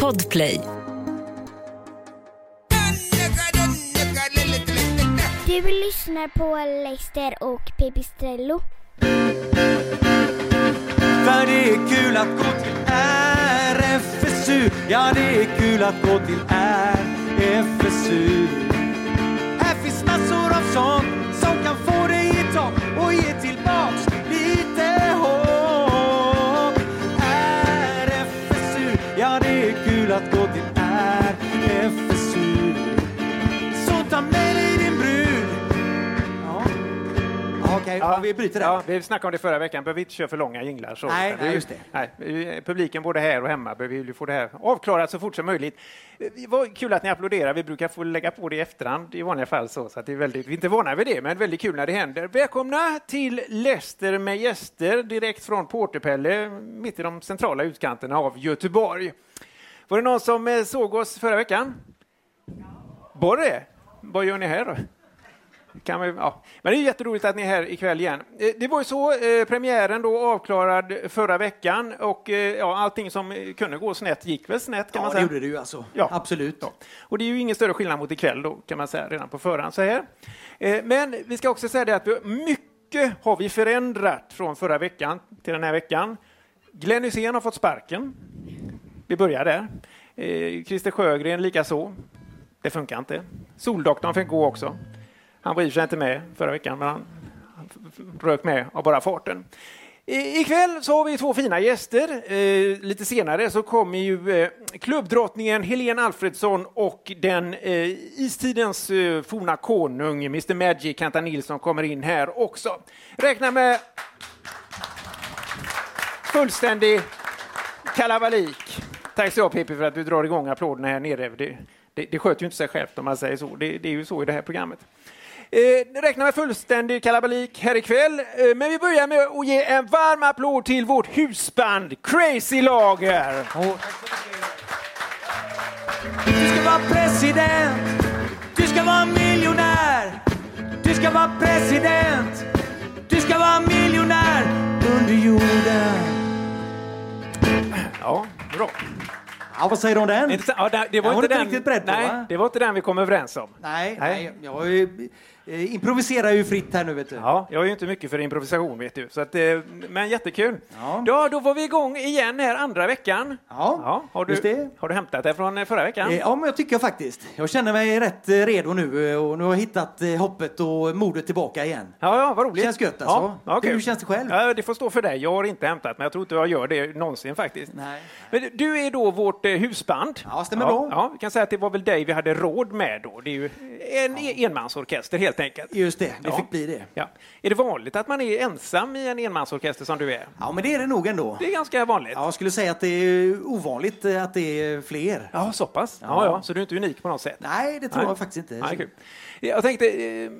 Podplay. Du lyssnar på Leicester och Pipistrello. För det är kul att gå till RFSU Ja, det är kul att gå till RFSU Här finns massor av sånt som kan få dig i topp och ge tillbaks är kul att gå till RFSU Så ta med dig din brud Ja, okej, ja, vi bryter där. Ja, vi snackade om det förra veckan, behöver inte köra för långa jinglar. Så. Nej, nej, just det. Nej, publiken både här och hemma behöver få det här avklarat så fort som möjligt. Det var kul att ni applåderar. Vi brukar få lägga på det i efterhand i vanliga fall, så, så det är väldigt, vi är inte vana vid det, men väldigt kul när det händer. Välkomna till Leicester med gäster direkt från Porterpelle, mitt i de centrala utkanterna av Göteborg. Var det någon som eh, såg oss förra veckan? Var det? Vad gör ni här då? Kan vi, ja. Men det är jätteroligt att ni är här ikväll igen. Eh, Det var ju så, eh, premiären då avklarad förra veckan och eh, ja, allting som eh, kunde gå snett gick väl snett kan Ja, man det säga. gjorde det ju alltså. Ja. Absolut. Ja. Och det är ju ingen större skillnad mot ikväll då kan man säga redan på förhand så här. Eh, Men vi ska också säga det att vi, mycket har vi förändrat från förra veckan till den här veckan. Glenn Hysén har fått sparken. Vi börjar där. Eh, Christer Sjögren likaså. Det funkar inte. Soldoktorn fick gå också. Han var i och för sig inte med förra veckan, men han rök med av bara farten. I- Ikväll så har vi två fina gäster. Eh, lite senare så kommer ju eh, klubbdrottningen Helene Alfredsson och den eh, istidens eh, forna konung, Mr Magic, Kenta Nilsson, kommer in här också. Räkna med fullständig kalabalik. Tack så ha, Pippi för att du drar igång applåderna här nere. Det, det, det sköter ju inte sig självt om man säger så. Det, det är ju så i det här programmet. Eh, räkna med fullständig kalabalik här ikväll. Eh, men vi börjar med att ge en varm applåd till vårt husband Crazy Lager. Du ska vara president, du ska vara miljonär, du ska vara president, du ska vara miljonär under jorden. Ja, bra. Ja, vad säger du om den? Intressant. Ja, det, var var inte inte den, riktigt beredd på, nej, va? det var inte den vi kom överens om. Nej, Nej. nej. jag improviserar ju fritt här nu vet du. Ja, jag är ju inte mycket för improvisation, vet du. Så att, eh, men jättekul. Ja. Ja, då var vi igång igen här andra veckan. Ja, har, du, just det. har du hämtat det från eh, förra veckan? Eh, Ja, men jag tycker faktiskt. Jag känner mig rätt eh, redo nu eh, och nu har jag hittat eh, hoppet och modet tillbaka igen. Ja, ja, vad roligt. Känns gött alltså. Ja, ja, kul. Hur känns det själv? Ja, det får stå för dig. Jag har inte hämtat, men jag tror inte jag gör det någonsin faktiskt. Nej. Men du är då vårt eh, husband. Ja, stämmer ja, bra. Ja, vi kan säga att det var väl dig vi hade råd med då. Det är ju en enmansorkester helt enkelt. Just det, det Ja. fick bli det. Ja. Är det vanligt att man är ensam i en enmansorkester som du är? Ja, men det är det nog ändå. Det är ganska vanligt. Ja, jag skulle säga att det är ovanligt eh, att det är fler. Ja, så pass? Ja. Ja. Ja, Så du är inte unik på något sätt? Nej, det tror Nej. jag faktiskt inte. Nej, kul. Jag tänkte, eh,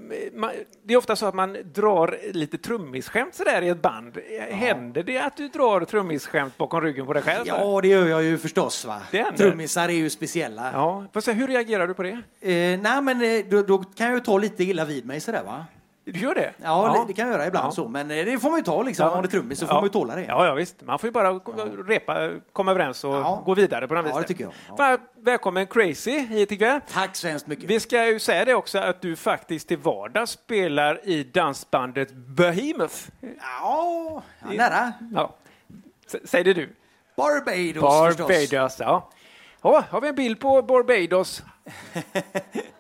det är ofta så att man drar lite trummisskämt sådär i ett band. Händer det att du drar trummisskämt bakom ryggen på dig själv? Ja, det gör jag ju förstås. Va? Trummisar är ju speciella. ja. Hur reagerar du på det? Eh, nej, men eh, då, då kan jag ju ta lite illa vid mig sådär va? Du gör det? Ja, det kan jag göra ibland Ja. så. Men eh, det får man ju ta liksom. Om man är trummis så får Ja. man ju tåla det. Ja, ja, visst. Man får ju bara repa, komma överens och Ja. gå vidare på den Ja, viset. det tycker jag. Ja. Välkommen Crazy hit ikväll. Tack så hemskt mycket. Vi ska ju säga det också att du faktiskt till vardags spelar i dansbandet Behemoth. Ja, ja, nära. Ja. S- Säg det du. Barbados, förstås. Barbados, ja. Ja, har vi en bild på Barbados?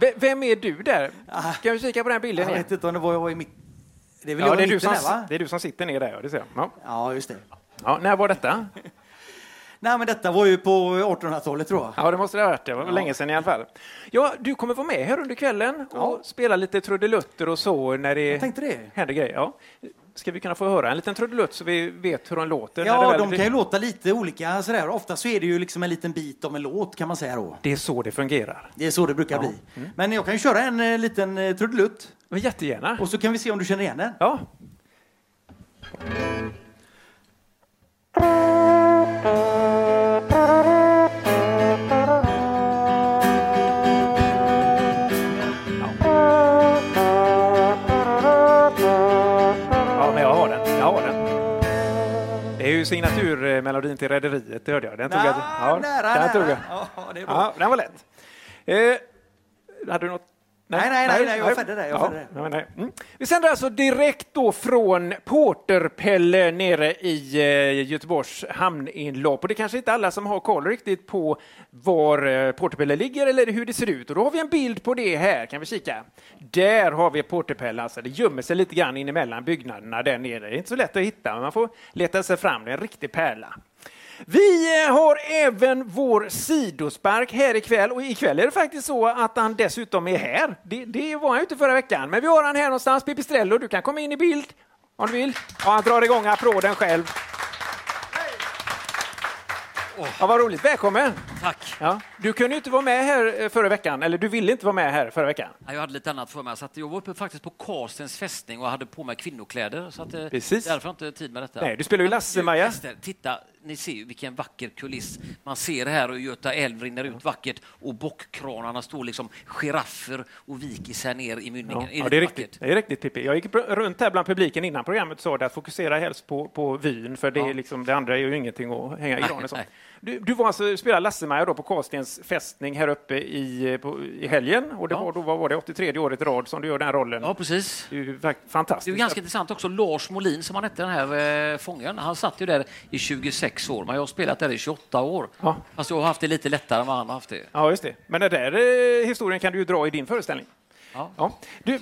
V- Vem är du där? Ska vi kika på den bilden Jag igen? vet inte om det var jag i mitt... Det är väl Ja, jag det i är, du mitten som, där, va? det är du som sitter ner där, ja, det ser jag. Ja. Ja, just det. Ja, när var detta? Nej, men detta var ju på 1800-talet tror jag. Ja, det måste det ha varit. Det var länge sedan i alla fall. Ja, du kommer vara med här under kvällen och spela lite trudelutter och så när det Jag tänkte det. händer grejer. Ja. Ska vi kunna få höra en liten trudelutt så vi vet hur den låter? Ja, de kan ju låta lite olika sådär. Ofta så är det ju liksom en liten bit av en låt kan man säga då. Det är så det fungerar. Det är så det brukar bli. Mm. Men jag kan ju köra en eh, liten eh, trudelutt Men jättegärna. och så kan vi se om du känner igen den. Ja. Signaturmelodin melodin till Rederiet, det hörde jag. Den tog jag. Ja, nära, den nära. Tog jag. Ja, det är bra. Ja, den var lätt. Eh, hade du något? Nej, nej, nej, nej, jag födde det, jag Ja, det. nej, nej. Mm. Vi sänder alltså direkt då från Porterpelle nere i eh, Göteborgs hamninlopp. Och det är kanske inte alla som har koll riktigt på var eh, Porterpelle ligger eller hur det ser ut. Och då har vi en bild på det här, kan vi kika. Där har vi Porterpelle, alltså det gömmer sig lite grann in emellan byggnaderna där nere. Det är inte så lätt att hitta, men man får leta sig fram. Det är en riktig pärla. Vi eh, har även vår sidospark här ikväll och ikväll är det faktiskt så att han dessutom är här. Det, det var han ju inte förra veckan, men vi har han här någonstans. Pipistrello, du kan komma in i bild om du vill. Ja, han drar igång applåden själv. Ja, vad roligt, välkommen! Tack. Ja. Du kunde ju inte vara med här eh, förra veckan, eller du ville inte vara med här förra veckan. Ja, Jag hade lite annat för mig. Så att jag var uppe faktiskt på Karlstens fästning och hade på mig kvinnokläder. Så att, eh, Precis. Därför har jag inte tid med detta. Nej, du spelar ju Lasse-Maja. Titta, ni ser ju vilken vacker kuliss. Man ser här hur Göta älv rinner ut vackert och bockkranarna står liksom giraffer och viker sig ner i mynningen. Ja, ja, det är riktigt. Det är riktigt Pippi. Jag gick runt här bland publiken innan programmet och sa det att fokusera helst på, på vyn, för det, är Ja. liksom, det andra är ju ingenting att hänga i granen. Du, du var alltså spelade Lasse-Maja då på Karlstens fästning här uppe i, på, i helgen och det Ja. var då, vad var det, 83 året i rad som du gör den rollen. Ja, precis. Det är fakt- Det fantastiskt. är ganska intressant också. Lars Molin, som han hette, den här eh, fången, han satt ju där i 26 år, men jag har spelat där i 28 år. Ja. Fast jag har haft det lite lättare än vad han har haft det. Ja, just det. Men den där eh, historien kan du ju dra i din föreställning. Ja. Ja. Du,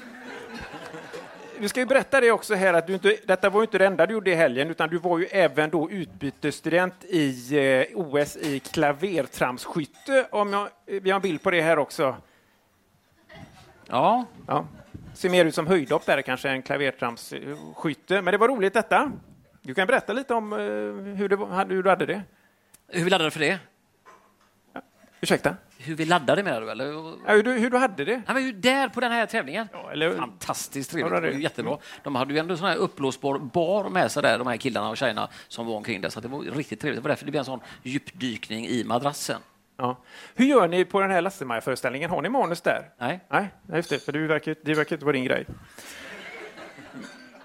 vi ska ju berätta det också här att du inte, detta var ju inte det enda du gjorde i helgen utan du var ju även då utbytesstudent i eh, OS i klavertramsskytte. Om jag, eh, vi har en bild på det här också. Ja, Ja. Ser mer ut som höjdhopp där kanske än klavertramsskytte. Men det var roligt detta. Du kan berätta lite om eh, hur, det hur du hade det. hur vi laddade för det? Ursäkta? Hur vi laddade menar du? Eller? Ja, hur, du, hur du hade det? Han var ju där på den här tävlingen. Ja, eller- Fantastiskt Ja, trevligt. är Det var jättebra. De hade ju ändå sån här uppblåsbar bar med sig där, de här killarna och tjejerna som var omkring där. Så det var riktigt trevligt. Det var därför det blev en sån djupdykning i madrassen. Ja. Hur gör ni på den här Lasse-Maja-föreställningen? Har ni manus där? Nej. Nej, nej, just det, för det verkar, det verkar inte vara din grej.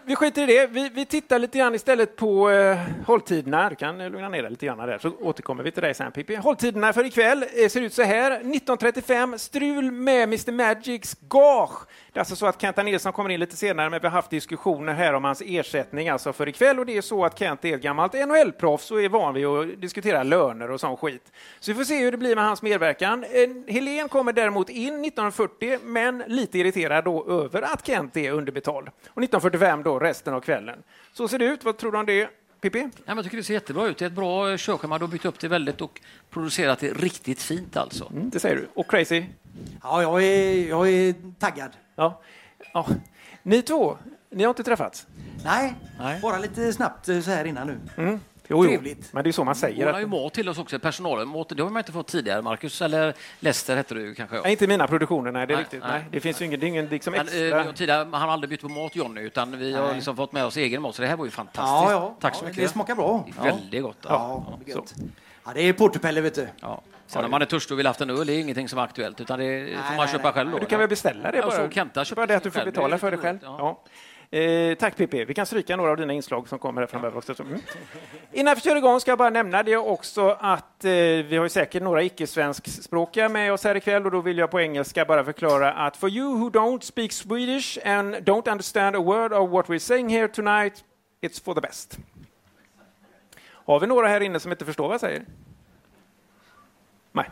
Vi skiter i det. Vi, vi tittar lite grann istället på eh, hålltiderna. Du kan lugna ner dig lite grann där, så återkommer vi till dig sen, Pippi. Hålltiderna för ikväll eh, ser ut så här. 19.35, strul med Mr Magics gage. Det är alltså så att Kenta Nilsson kommer in lite senare, men vi har haft diskussioner här om hans ersättning alltså för ikväll. Och det är så att Kent är ett gammalt NHL-proffs och är van vid att diskutera löner och sån skit. Så vi får se hur det blir med hans medverkan. Eh, Helen kommer däremot in 19.40, men lite irriterad då över att Kent är underbetald. Och 19.45 då resten av kvällen. Så ser det ut. Vad tror du om det, Pippi? Ja, men jag tycker det ser jättebra ut. Det är ett bra körschema. Du har byggt upp det väldigt och producerat det riktigt fint alltså. Mm, det säger du. Och Crazy? Ja, jag är, jag är taggad. Ja. ja. Ni två, ni har inte träffats? Nej, Nej. bara lite snabbt eh, så här innan nu. Mm. Jo, jo. Trevligt. Men det är så man säger. Hon har ju mat till oss också, personalen. Mat, det har man inte fått tidigare, Marcus. Eller Lester hette du kanske. nej, inte mina produktioner, nej. Det är Nej, riktigt. nej. Nej. Det finns ju ingen, det är ingen liksom Men, eh, extra... har tidigare, han har aldrig bytt på mat, Johnny, utan vi har liksom fått med oss egen mat. Så det här var ju fantastiskt. Ja, ja. Tack så ja, mycket. Det smakar bra. Väldigt gott. Ja, Ja. det är. Ja, det är portopelle, vet du. Ja. Sen om man är törstig och vill ha haft en öl, det är ingenting som är aktuellt, utan det får man nej, köpa nej. själv då. Du kan väl beställa det Ja, bara? så Kenta Bara köper det att du får betala för det själv. Ja. Eh, tack Pippi. Vi kan stryka några av dina inslag som kommer här framöver också. Mm. Innan vi kör igång ska jag bara nämna det också att eh, vi har ju säkert några icke-svenskspråkiga med oss här ikväll och då vill jag på engelska bara förklara att for you who don't speak Swedish and don't understand a word of what we're saying here tonight, it's for the best. Har vi några här inne som inte förstår vad jag säger? Nej.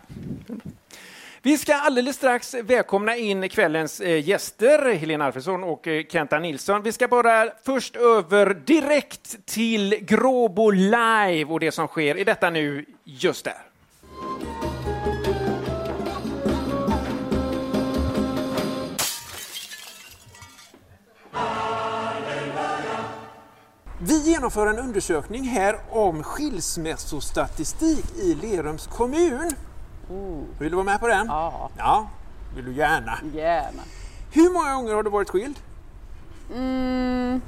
Vi ska alldeles strax välkomna in kvällens eh, gäster, Helena Alfredsson och eh, Kenta Nilsson. Vi ska bara först över direkt till Gråbo Live och det som sker i detta nu just där. Vi genomför en undersökning här om skilsmässostatistik i Lerums kommun. Vill du vara med på den? Ja, Ja, vill du gärna. gärna. Hur många gånger har du varit skild? Mm,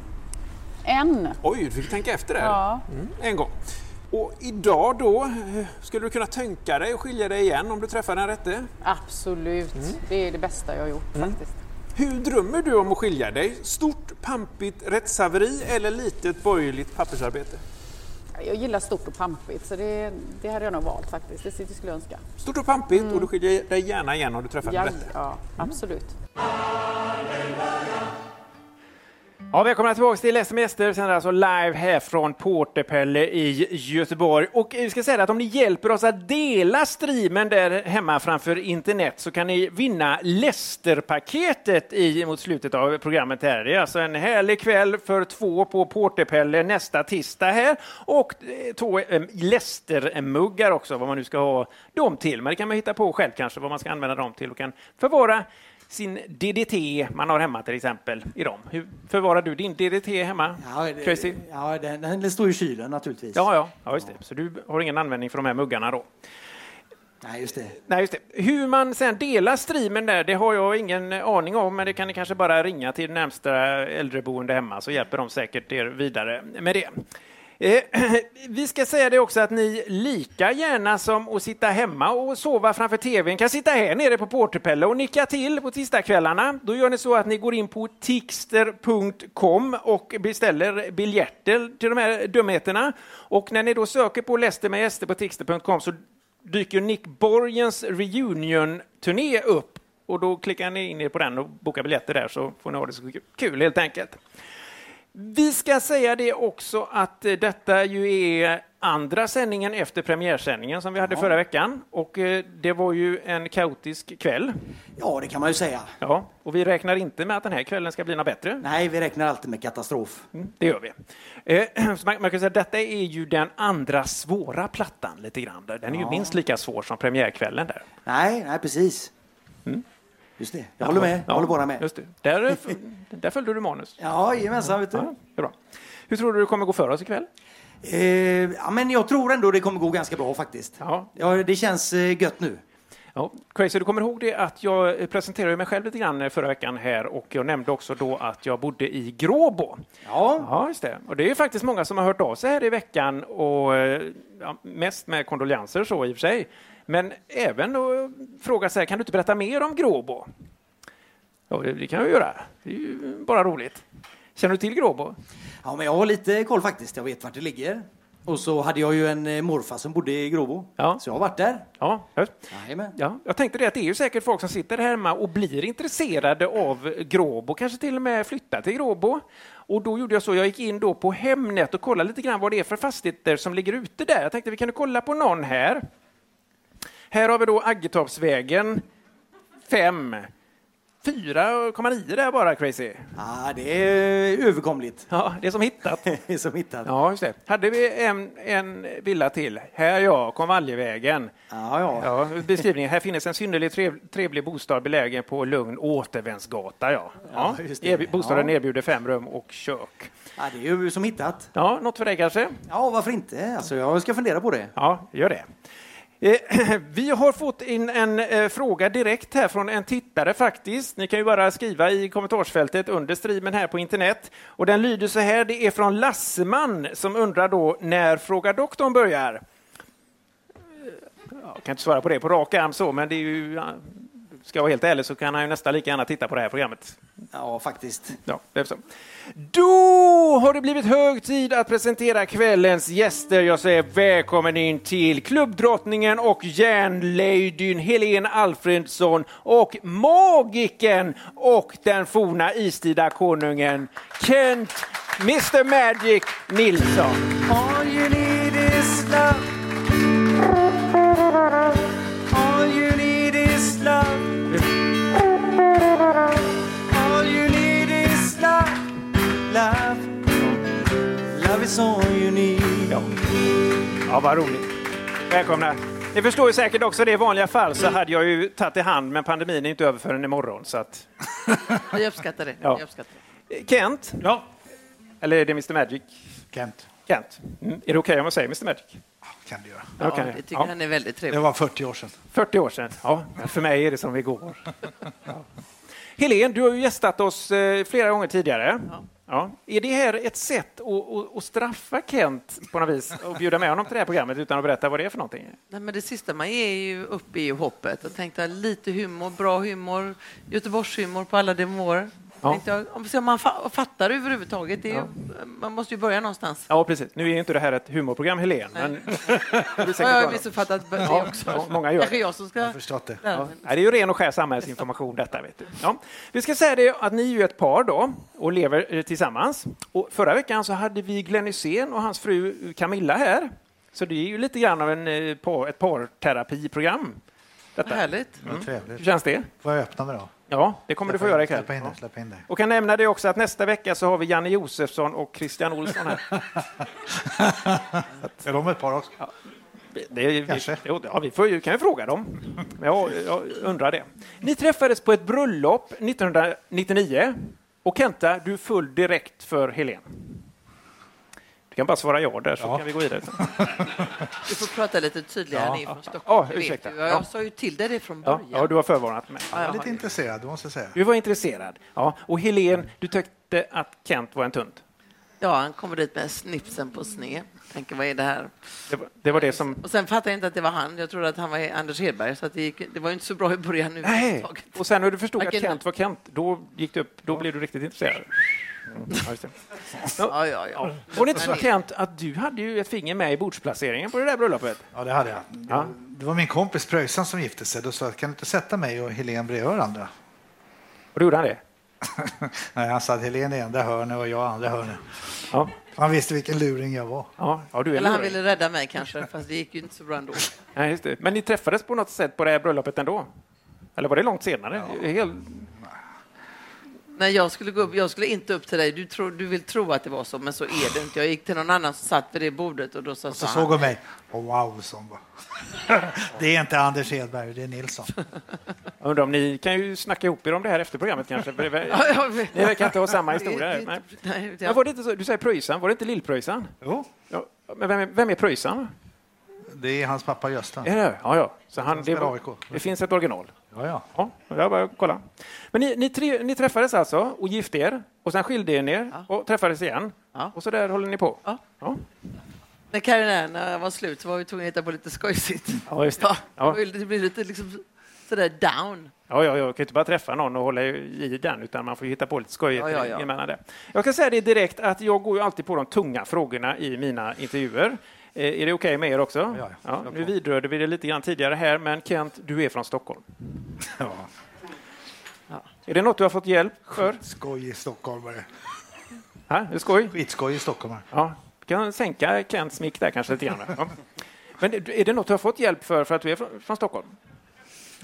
en. Oj, du fick tänka efter där. Ja. Mm, en gång. Och idag då, eh, skulle du kunna tänka dig att skilja dig igen om du träffar den rätte? Absolut. Det är det bästa jag har gjort faktiskt. Hur drömmer du om att skilja dig? Stort, pampigt rättshaveri eller litet borgerligt pappersarbete? Jag gillar stort och pampigt så det, det hade jag nog valt faktiskt. Det skulle jag önska. Stort och pampigt och du skiljer dig gärna igen om du träffar Ja, rätte. ja absolut. Ja, välkomna tillbaka till Läs med gäster. Sänder alltså live här från Portepelle i Göteborg. Och vi ska säga att om ni hjälper oss att dela streamen där hemma framför internet så kan ni vinna lästerpaketet i, mot slutet av programmet här. Det är alltså en härlig kväll för två på Portepelle nästa tisdag här och eh, två eh, lästermuggar också, vad man nu ska ha dem till. Men det kan man hitta på själv kanske, vad man ska använda dem till och kan förvara sin DDT man har hemma till exempel i dem. Hur förvarar du din DDT hemma? Ja, det, ja den, den står i kylen naturligtvis. Ja, ja, ja, just det. Så du har ingen användning för de här muggarna då? Nej, just det. Nej, just det. Hur man sen delar streamen där, det har jag ingen aning om, men det kan ni kanske bara ringa till närmsta äldreboende hemma så hjälper de säkert er vidare med det. Eh, vi ska säga det också att ni lika gärna som att sitta hemma och sova framför tvn kan sitta här nere på Porterpelle och nicka till på tisdagskvällarna. Då gör ni så att ni går in på tixter.com och beställer biljetter till de här dumheterna. Och när ni då söker på Läste med gäster på tixter.com så dyker Nick Borgens reunion-turné upp och då klickar ni in er på den och bokar biljetter där så får ni ha det så kul helt enkelt. Vi ska säga det också att eh, detta ju är andra sändningen efter premiärsändningen som vi hade förra veckan och eh, det var ju en kaotisk kväll. Ja, det kan man ju säga. Ja, och vi räknar inte med att den här kvällen ska bli något bättre. Nej, vi räknar alltid med katastrof. Mm, Det gör vi. Eh, man, man kan säga att detta är ju den andra svåra plattan lite grann. Den är ju minst lika svår som premiärkvällen där. Nej, nej, precis. Just det, jag håller med. Jag håller bara med. Just det. Där, eh, där följde du manus. Ja, jajamensan, vet du. Ja, det är bra. Hur tror du det kommer gå för oss ikväll? Eh, ja, men jag tror ändå det kommer gå ganska bra faktiskt. Ja. Ja, det känns eh, gött nu. Ja, Crazy, du kommer ihåg det att jag presenterade mig själv lite grann förra veckan här och jag nämnde också då att jag bodde i Gråbo. Ja, Ja, just det. Och det är ju faktiskt många som har hört av sig här i veckan och eh, ja, mest med kondolenser så i och för sig. Men även då fråga sig, kan du inte berätta mer om Gråbo? Ja, det, kan jag göra. Det är ju bara roligt. Känner du till Gråbo? ja, men jag har lite koll faktiskt. Jag vet vart det ligger. Och så hade jag ju en eh, morfar som bodde i Gråbo. Ja. Så jag har varit där. Ja. Jajamän. Ja, jag tänkte det att det är ju säkert folk som sitter här hemma och blir intresserade av Gråbo, kanske till och med flyttar till Gråbo. Och då gjorde jag så, jag gick in då på Hemnet och kollade lite grann vad det är för fastigheter som ligger ute där. Jag tänkte vi kunde kolla på någon här. Här har vi då Aggetorpsvägen 5. 4,9 där bara, crazy. Ja, det är överkomligt. Ja, det är som hittat. som hittat. Ja, just det. Hade vi en, en villa till. Här ja, Konvaljevägen. Ja, ja. Ja, beskrivningen. Här finns en synnerligt trev, trevlig bostad belägen på lugn återvändsgata. Ja. Ja, Ja, just det. Bostaden Ja. erbjuder fem rum och kök. ja, det är ju som hittat. Ja, något för dig kanske? Ja, varför inte? Alltså, jag ska fundera på det. Ja, gör det. Eh, vi har fått in en eh, fråga direkt här från en tittare faktiskt. Ni kan ju bara skriva i kommentarsfältet under streamen här på internet. Och den lyder så här, det är från Lasseman som undrar då när Fråga doktorn börjar. Jag kan inte svara på det på rak arm så, men det är ju, ska jag vara helt ärlig så kan han ju nästan lika gärna titta på det här programmet. Ja, faktiskt. Ja, det är så. Då har det blivit hög tid att presentera kvällens gäster. Jag säger välkommen in till klubbdrottningen och järnladyn Helene Alfredsson och magiken och den forna istida konungen Kent Mr Magic Nilsson. All you need is love. Love is all you need. Ja, ja vad roligt. Välkomna. Ni förstår ju säkert också det i vanliga fall så hade jag ju tagit i hand men pandemin är inte över förrän imorgon. Så att... Jag uppskattar det. Ja. Jag uppskattar det. Kent, Ja, eller är det Mr Magic? Kent. Kent. Mm. Är det okej om jag säger Mr Magic? Kan du göra. Ja, Okej. det tycker Ja. han är väldigt Det trevligt. var 40 år sedan. 40 år sedan. Ja, för mig är det som igår. Ja. Helene, du har ju gästat oss eh, flera gånger tidigare. Ja. Ja. Är det här ett sätt att, att, att straffa Kent på något vis och bjuda med honom till det här programmet utan att berätta vad det är för någonting? Nej, men det sista man är ju uppe i hoppet och tänkte lite humor, bra humor, Göteborgshumor på alla nivåer. Ja. Tänkte om, man fa- fattar överhuvudtaget. Det är, ju- Man måste ju börja någonstans. Ja, precis. Nu är inte det här ett humorprogram, Helene. Men Ja, jag har missuppfattat det Ja, också. ja, många gör Kanske det. jag som ska... Jag har förstått det. Ja. Det är ju ren och skär samhällsinformation detta. Vet du. Ja. Vi ska säga det att ni är ju ett par då och lever eh, tillsammans. Och förra veckan så hade vi Glenn Hysén och hans fru Camilla här. Så det är ju lite grann av en, eh, par, ett parterapiprogram. Vad Detta. härligt. Vad Hur trevligt. känns det? Får jag öppna mig då? Ja, det kommer du få göra ikväll. In Ja. släppa in. Och kan nämna det också att nästa vecka så har vi Janne Josefsson och Christian Olsson här. Är de ett par också? Det är, Kanske. Vi, ja, vi får, ju- kan ju fråga dem. Jag, jag undrar det. Ni träffades på ett bröllop 1999 och Kenta, du föll direkt för Helen. Du kan bara svara ja där så Ja. kan vi gå vidare. Du får prata lite tydligare, Ja. ni är från Stockholm. Ja, ursäkta. du. Jag, Ja. jag sa ju till dig det från Ja, början. ja, du har förvarnat mig. Ja, jag Lite har- intresserad, det måste jag säga. Du var intresserad. Ja. Och Helen, du tyckte att Kent var en tunt. ja, han kommer dit med snipsen på sned. Tänker, vad är det här? Det var det, var det som... Och sen fattade jag inte att det var han. Jag trodde att han var Anders Hedberg, så att det, gick, det var ju inte så bra i början nu. Nej. Och sen när du förstod att Vilken- Kent var Kent, då gick det upp. Då blev du riktigt intresserad. Mm, ja. Ja, ja, ja. Var det inte så Kent att du hade ju ett finger med i bordsplaceringen på det där bröllopet? Ja, det hade jag. Ja. Det var min kompis Pröjsan som gifte sig. Då sa jag, kan du inte sätta mig och Helene bredvid varandra? Och då gjorde han det? Nej, han sa att Helene är enda hörnet och jag andra hörnet. Ja. Han visste vilken luring jag var. Ja, ja du är Eller han ville rädda mig kanske, fast det gick ju inte så bra ändå. Nej, just det. Men ni träffades på något sätt på det här bröllopet ändå? Eller var det långt senare? Helt... Nej, jag skulle, gå upp, jag skulle inte upp till dig. Du, tror, du vill tro att det var så, men så är det inte. Jag gick till någon annan som satt vid det bordet och då sa Och så såg hon mig. Oh, wow, bara. Det är inte Anders Hedberg, det är Nilsson. Jag undrar om ni kan ju snacka ihop er om det här efter programmet kanske? Ni verkar inte ha samma historia. här. Nej. Nej, Men var det inte så, du säger Pröjsan, var det inte Lill-Pröjsan? Jo, Ja, men vem är, vem är Pröjsan? det är hans pappa Gösta. Är det? Ja, ja. Så han, det, det finns ett original. Ja, ja. Ja, jag bara kolla. Men ni, ni, tre, ni träffades alltså och gifte er och sen skilde er er och träffades igen. Ja. Och så där håller ni på. Ja. Ja, När jag var slut så var vi tvungna att hitta på lite skojsigt. ja just det. Ja, Ja. Det blir lite liksom sådär down. Ja, ja, jag kan inte bara träffa någon och hålla i den, utan man får hitta på lite skoj Ja, ja, ja. Jag kan säga det direkt att jag går ju alltid på de tunga frågorna i mina intervjuer. Eh, är det okej med er också? Ja, ja. nu vidrörde vi det lite grann tidigare här, men Kent, du är från Stockholm. ja. Är det något du har fått hjälp för? Skoj i stockholmare. Är det skoj? Skitskoj i stockholmare. Ja, du kan sänka Kents mick där kanske lite grann. Ja. Men är det något du har fått hjälp för, för att du är från, från Stockholm?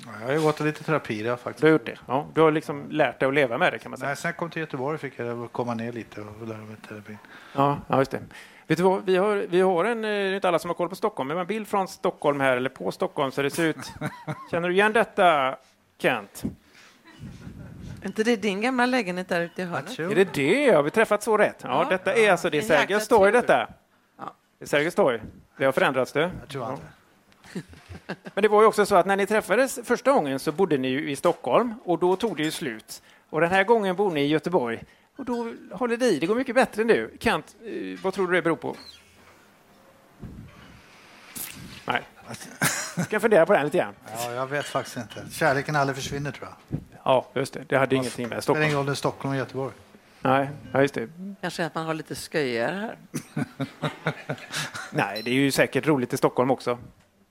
Ja, Jag har gått lite terapi där faktiskt. Du har gjort det? Ja, du har liksom lärt dig att leva med det kan man säga. Nej, sen jag kom till Göteborg fick jag komma ner lite och lära mig terapi. Ja, ja just det. Vet du vad, vi har, vi har en, eh, det är inte alla som har koll på Stockholm, men en bild från Stockholm här, eller på Stockholm, så det ser ut. Känner du igen detta, Kent? Är inte det din gamla lägenhet där ute i hörnet? Är det det? Har vi träffat så rätt? Ja, Ja. detta är alltså, det är Sergels torg detta. Ja. Det är Sergels torg. Det har förändrats du. Jag tror Ja. inte. Men det var ju också så att när ni träffades första gången så bodde ni ju i Stockholm och då tog det ju slut. Och den här gången bor ni i Göteborg och då håller det i. Det går mycket bättre nu. Kent, eh, vad tror du det beror på? Nej. Jag ska fundera på den lite grann. Ja, jag vet faktiskt inte. Kärleken aldrig försvinner tror jag. Ja, just det. Det hade ingenting med Det spelar Stockholm. ingen roll det Stockholm och Göteborg. Nej, ja, just det. Kanske att man har lite sköjigare här. Nej, det är ju säkert roligt i Stockholm också.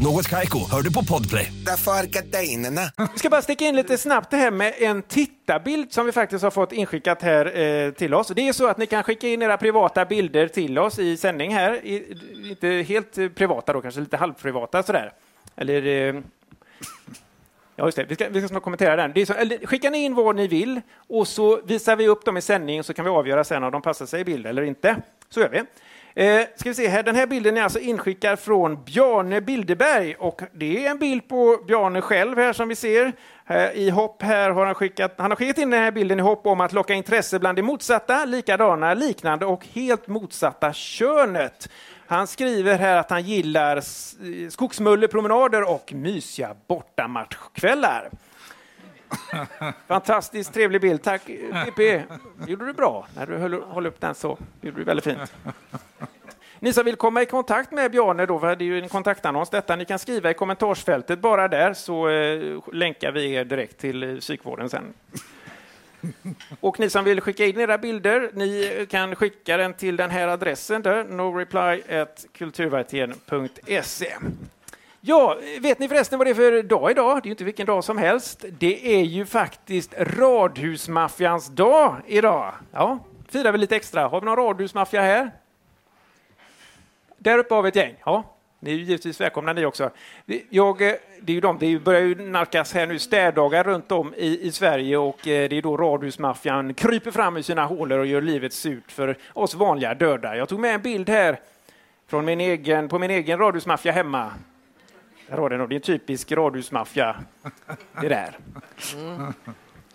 Något Kaiko, hör du på Podplay. Därför. Vi ska bara sticka in lite snabbt det här med en tittarbild som vi faktiskt har fått inskickat här eh, till oss. Det är så att ni kan skicka in era privata bilder till oss i sändning här. I, inte helt privata då, kanske lite halvprivata sådär. Eller... Eh, Ja, just det. Vi ska, vi ska snart kommentera den. Det är så, eller, skicka ni in vad ni vill och så visar vi upp dem i sändning så kan vi avgöra sen om de passar sig i bild eller inte. Så gör vi. Eh, ska vi se här, den här bilden är alltså inskickad från Bjarne Bilderberg och det är en bild på Bjarne själv här som vi ser. Här, I hopp här har han skickat, han har skickat in den här bilden i hopp om att locka intresse bland det motsatta, likadana, liknande och helt motsatta könet. Han skriver här att han gillar s- skogsmullepromenader och mysiga bortamatchkvällar. Fantastiskt trevlig bild. Tack PP. gjorde du bra när du höll, höll upp den så. Gjorde du väldigt fint. Ni som vill komma i kontakt med Bjarne, då, för det är ju en kontaktannons detta, ni kan skriva i kommentarsfältet bara där så eh, länkar vi er direkt till eh, psykvården sen. Och ni som vill skicka in era bilder, ni kan skicka den till den här adressen där, noreply.kulturvertigen.se. Ja, vet ni förresten vad det är för dag idag? Det är ju inte vilken dag som helst. Det är ju faktiskt Radhusmaffians dag idag. Ja, firar vi lite extra. Har vi någon radhusmaffia här? Där uppe har vi ett gäng. Ja, ni är ju givetvis välkomna ni också. Jag, eh, det är ju de, det börjar ju nalkas här nu städdagar runt om i, i Sverige och eh, det är då radhusmaffian kryper fram i sina hålor och gör livet surt för oss vanliga döda. Jag tog med en bild här från min egen, på min egen radhusmaffia hemma. Där har den, och det är en typisk radhusmaffia. Det där. Mm.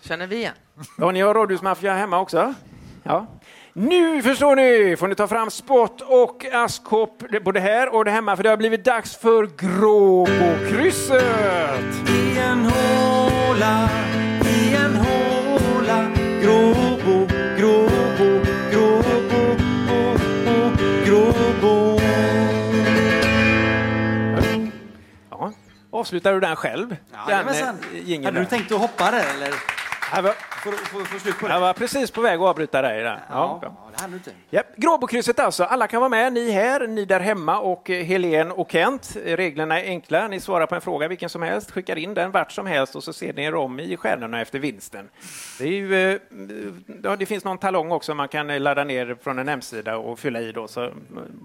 Känner vi igen? Ja, ni har radhusmaffia hemma också? Ja. Nu förstår ni, får ni ta fram spott och askkopp både här och där hemma för det har blivit dags för Gråbokrysset! I en håla, i en håla Gråbo, Gråbo, Gråbo, bo, bo, Gråbo Ja. Avslutar du den själv? den, men sen, eh, hade du tänkt att hoppa där eller? Jag var, Får, får, får slut på det? jag var precis på väg att avbryta dig där. Ja, Ja. ja, det inte. Gråbokrysset alltså. Alla kan vara med. Ni här, ni där hemma och eh, Helen och Kent. Reglerna är enkla. Ni svarar på en fråga vilken som helst, skickar in den vart som helst och så ser ni er om i stjärnorna efter vinsten. Det, är ju, eh, ja, det finns någon talong också man kan eh, ladda ner från en hemsida och fylla i då, så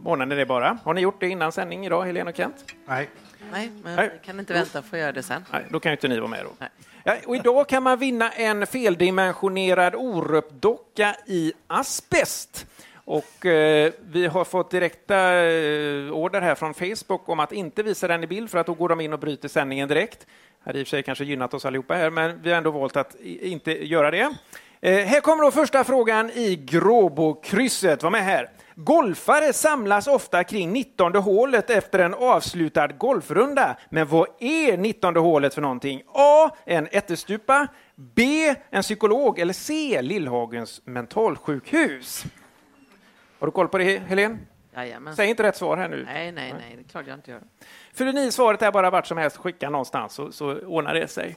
ordnar ni det bara. Har ni gjort det innan sändning idag, Helen och Kent? Nej. Nej, men Nej. vi kan inte vänta för att göra det sen. Nej, då kan ju inte ni vara med då. Nej. Ja, och idag kan man vinna en feldimensionerad Orup-docka i asbest. Och eh, vi har fått direkta eh, order här från Facebook om att inte visa den i bild för att då går de in och bryter sändningen direkt. Det hade i och för sig kanske gynnat oss allihopa här, men vi har ändå valt att i- inte göra det. Eh, här kommer då första frågan i Gråbokrysset. Var med här. Golfare samlas ofta kring 19 hålet efter en avslutad golfrunda. Men vad är 19 hålet för någonting? A. En ättestupa. B. En psykolog. Eller C. Lillhagens mentalsjukhus. Har du koll på det, Helen? Jajamän. Säg inte rätt svar här nu. Nej, nej, nej, det är klart jag inte gör. Fyller ni svaret är bara vart som helst, skicka någonstans så, så ordnar det sig.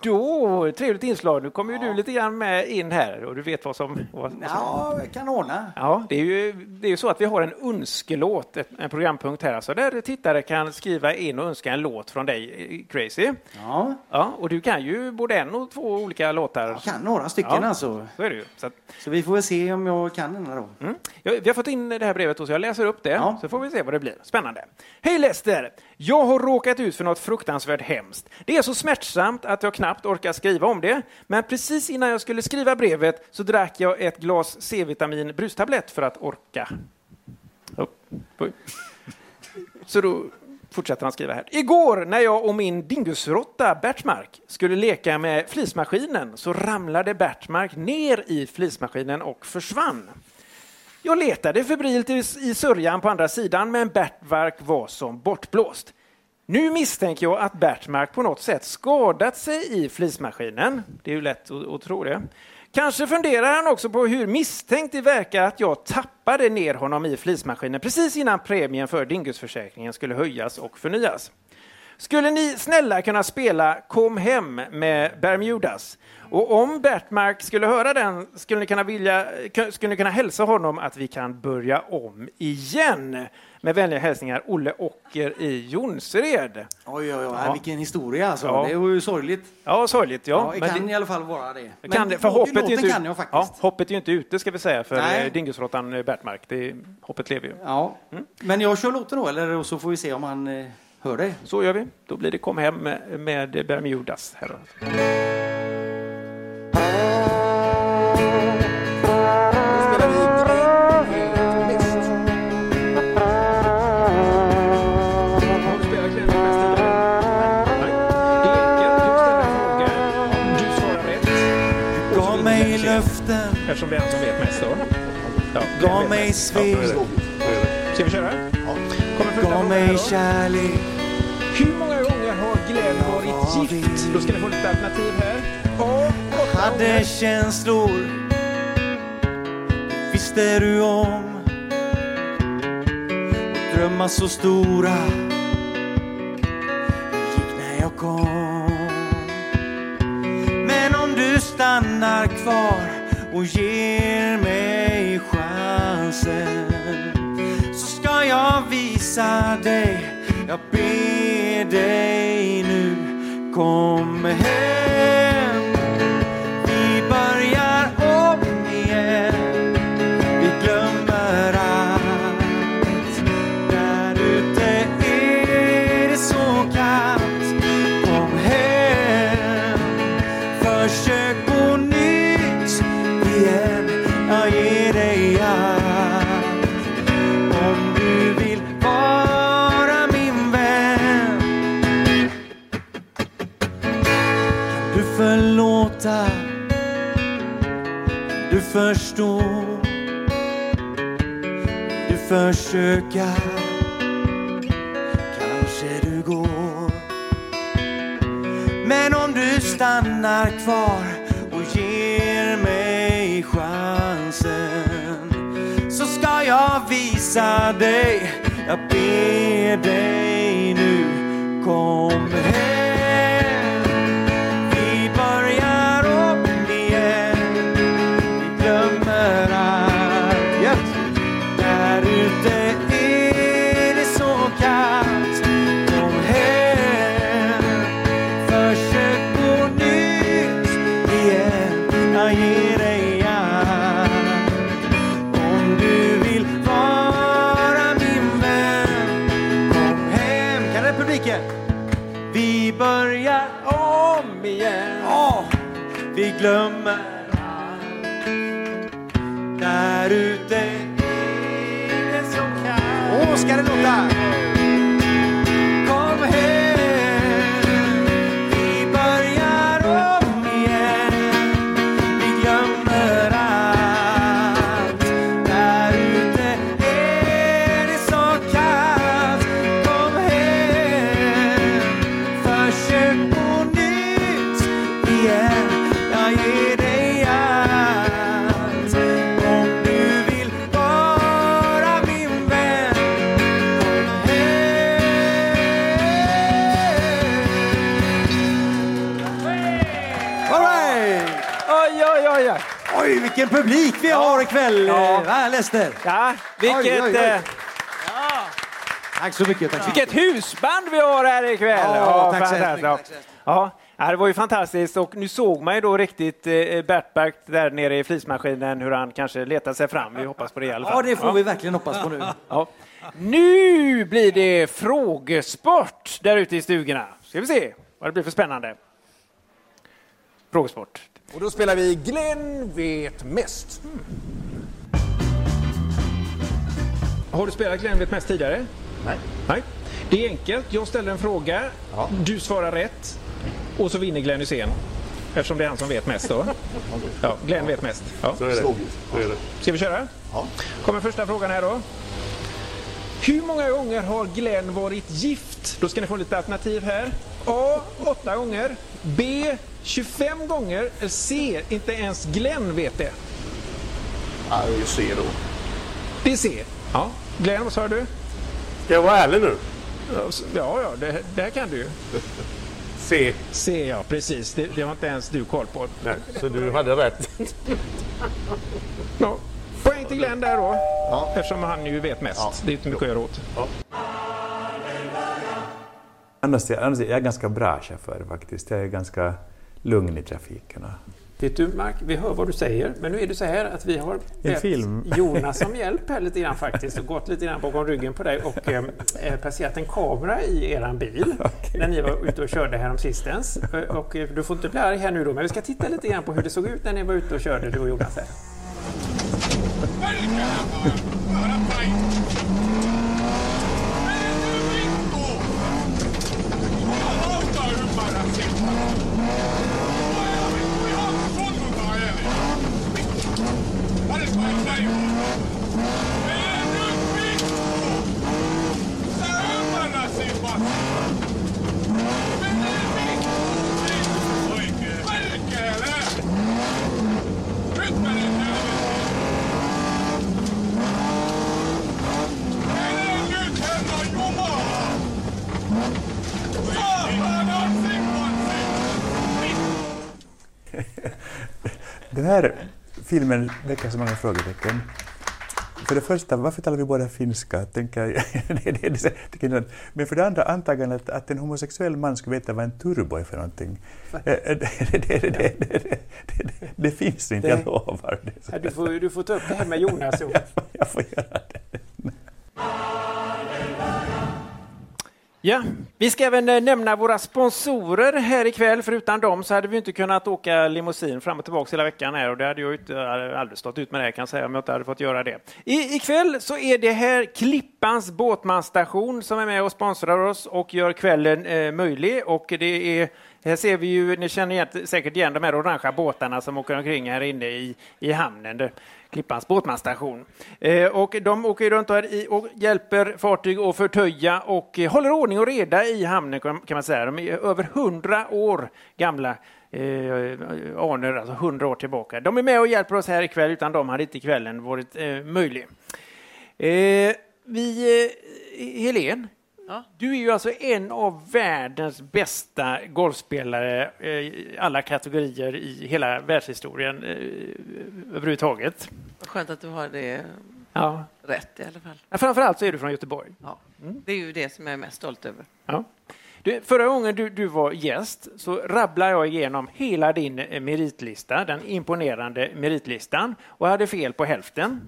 Då, trevligt inslag. Nu kommer ju du lite grann med in här och du vet vad som... Vad, vad som Ja, jag kan ordna. Ja, det är ju det är ju så att vi har en önskelåt, en programpunkt här, alltså där tittare kan skriva in och önska en låt från dig, Crazy. Ja, Ja, och du kan ju både en och två olika låtar. jag kan några stycken Ja. alltså. Så är det ju. Så att, Så vi får väl se om jag kan den här då. mm. Ja, Vi har fått in det här brevet så jag läser upp det, Ja. så får vi se vad det blir. Spännande. Hej Lester! Jag har råkat ut för något fruktansvärt hemskt. Det är så smärtsamt att att jag knappt orkar skriva om det, men precis innan jag skulle skriva brevet så drack jag ett glas C-vitamin brustablett för att orka. Oh, så då fortsätter han skriva här. Igår när jag och min dingusrotta Bertmark skulle leka med flismaskinen så ramlade Bertmark ner i flismaskinen och försvann. Jag letade febrilt i sörjan på andra sidan men Bertmark var som bortblåst. Nu misstänker jag att Bertmark på något sätt skadat sig i flismaskinen. Det är ju lätt att, att tro det. Kanske funderar han också på hur misstänkt det verkar att jag tappade ner honom i flismaskinen precis innan premien för Dingusförsäkringen skulle höjas och förnyas. Skulle ni snälla kunna spela Kom hem med Bermudas? Och om Bertmark skulle höra den skulle ni kunna, vilja, skulle ni kunna hälsa honom att vi kan börja om igen. Med vänliga hälsningar Olle Ocker i Jonsered. Oj, oj, oj, Ja. vilken historia alltså. Ja. Det var ju sorgligt. Ja, Ja, sorgligt. Ja. det Men kan det- i alla fall vara det. det kan, det, för hoppet är inte, kan jag faktiskt. Ja, hoppet är ju inte ute ska vi säga för eh, Dingusråttan eh, Bertmark. Det, hoppet lever ju. Ja. Mm. Men jag kör låten då, eller så får vi se om han eh, hör dig. Så gör vi. Då blir det Kom hem med, med Bermudas. Här. Gav mig svek. Ska vi köra? Första Gav mig kärlek. Hur många gånger har Glenn varit gift? Då ska ni få lite alternativ här. Hade känslor. Visste du om. Drömmar så stora. Gick när jag kom. Men om du stannar kvar och ger mig chansen så ska jag visa dig. Jag ber dig nu, kom hem. Försöka? Kanske du går. Men om du stannar kvar och ger mig chansen så ska jag visa dig. Jag ber dig vilken publik vi har ikväll! Ja. Va, Lester? Ja, vilket, Oj, oj, oj. eh, Tack så mycket. Tack så mycket. vilket husband vi har här ikväll! Ja, tack så mycket, tack så hemskt Ja, ja, det var ju fantastiskt och nu såg man ju då riktigt eh, Bertberg där nere i flismaskinen hur han kanske letar sig fram. Vi hoppas på det i alla fall. Ja, det får vi verkligen hoppas på nu. Ja. Nu blir det frågesport där ute i stugorna. Ska vi se vad det blir för spännande. Frågesport. Och då spelar vi Glenn vet mest. Har du spelat Glenn vet mest tidigare? Nej. Nej. Det är enkelt. Jag ställer en fråga. Du svarar rätt. Och så vinner Glenn Hysén. Eftersom det är han som vet mest då. Ja, Glenn vet mest. Ja. Så är det. Så är det. Ska vi köra? Ja. Kommer första frågan här då. Hur många gånger har Glenn varit gift? Då ska ni få lite alternativ här. A. 8 gånger. B. 25 gånger. Eller C. Inte ens Glenn vet det. Ja, det är C då. Det är C. Ja. Glenn, vad sa du? Ska jag vara ärlig nu? Ja, ja, det, det här kan du ju. C. C, ja, precis. Det, det har inte ens du koll på. Nej, så du hade rätt. Ja. Poäng till Glenn där då. Eftersom han ju vet mest. Ja. Det är inte mycket att göra åt. Annars, annars är jag ganska bra chaufför faktiskt. Jag är ganska lugn i trafiken. Vet du Mark, vi hör vad du säger, men nu är det så här att vi har bett film. Jonas som hjälp här lite grann faktiskt och gått lite grann bakom ryggen på dig och eh, eh, placerat en kamera i eran bil när ni var ute och körde härom sistens. Eh, Och eh, du får inte bli arg här nu då, men vi ska titta lite grann på hur det såg ut när ni var ute och körde du och Jonas här. Den här filmen väcker så många frågetecken. För det första, varför talar vi båda finska? Tänker det, men för det andra, antagandet att en homosexuell man skulle veta vad en turbo är för någonting. Eh, eh, Det, finns inte, jag lovar. Ja, Du får, du får ta upp det här med Jonas. Jag får göra det. Ja, vi ska även eh, nämna våra sponsorer här ikväll, för utan dem så hade vi inte kunnat åka limousin fram och tillbaka hela veckan här och det hade jag inte, eh, aldrig stått ut med det här, kan jag säga om jag inte hade fått göra det. I, ikväll så är det här Klippans båtmansstation som är med och sponsrar oss och gör kvällen eh, möjlig och det är här ser vi ju, ni känner säkert igen de här orangea båtarna som åker omkring här inne i, i hamnen. Klippans båtmansstation. Eh, och de åker runt här i och hjälper fartyg att förtöja och eh, håller ordning och reda i hamnen kan kan man säga. De är över hundra år gamla eh, anor, alltså hundra år tillbaka. De är med och hjälper oss här ikväll, utan dem hade inte kvällen varit eh, möjlig. Eh, vi, eh, Helen, du är ju alltså en av världens bästa golfspelare eh, i alla kategorier i hela världshistorien eh, överhuvudtaget. Skönt att du har det Ja. rätt i alla fall. Ja, framförallt så är du från Göteborg. Ja. Det är ju det som jag är mest stolt över. Ja. Du, förra gången du, du var gäst så rabblade jag igenom hela din eh, meritlista, den imponerande meritlistan, och hade fel på hälften.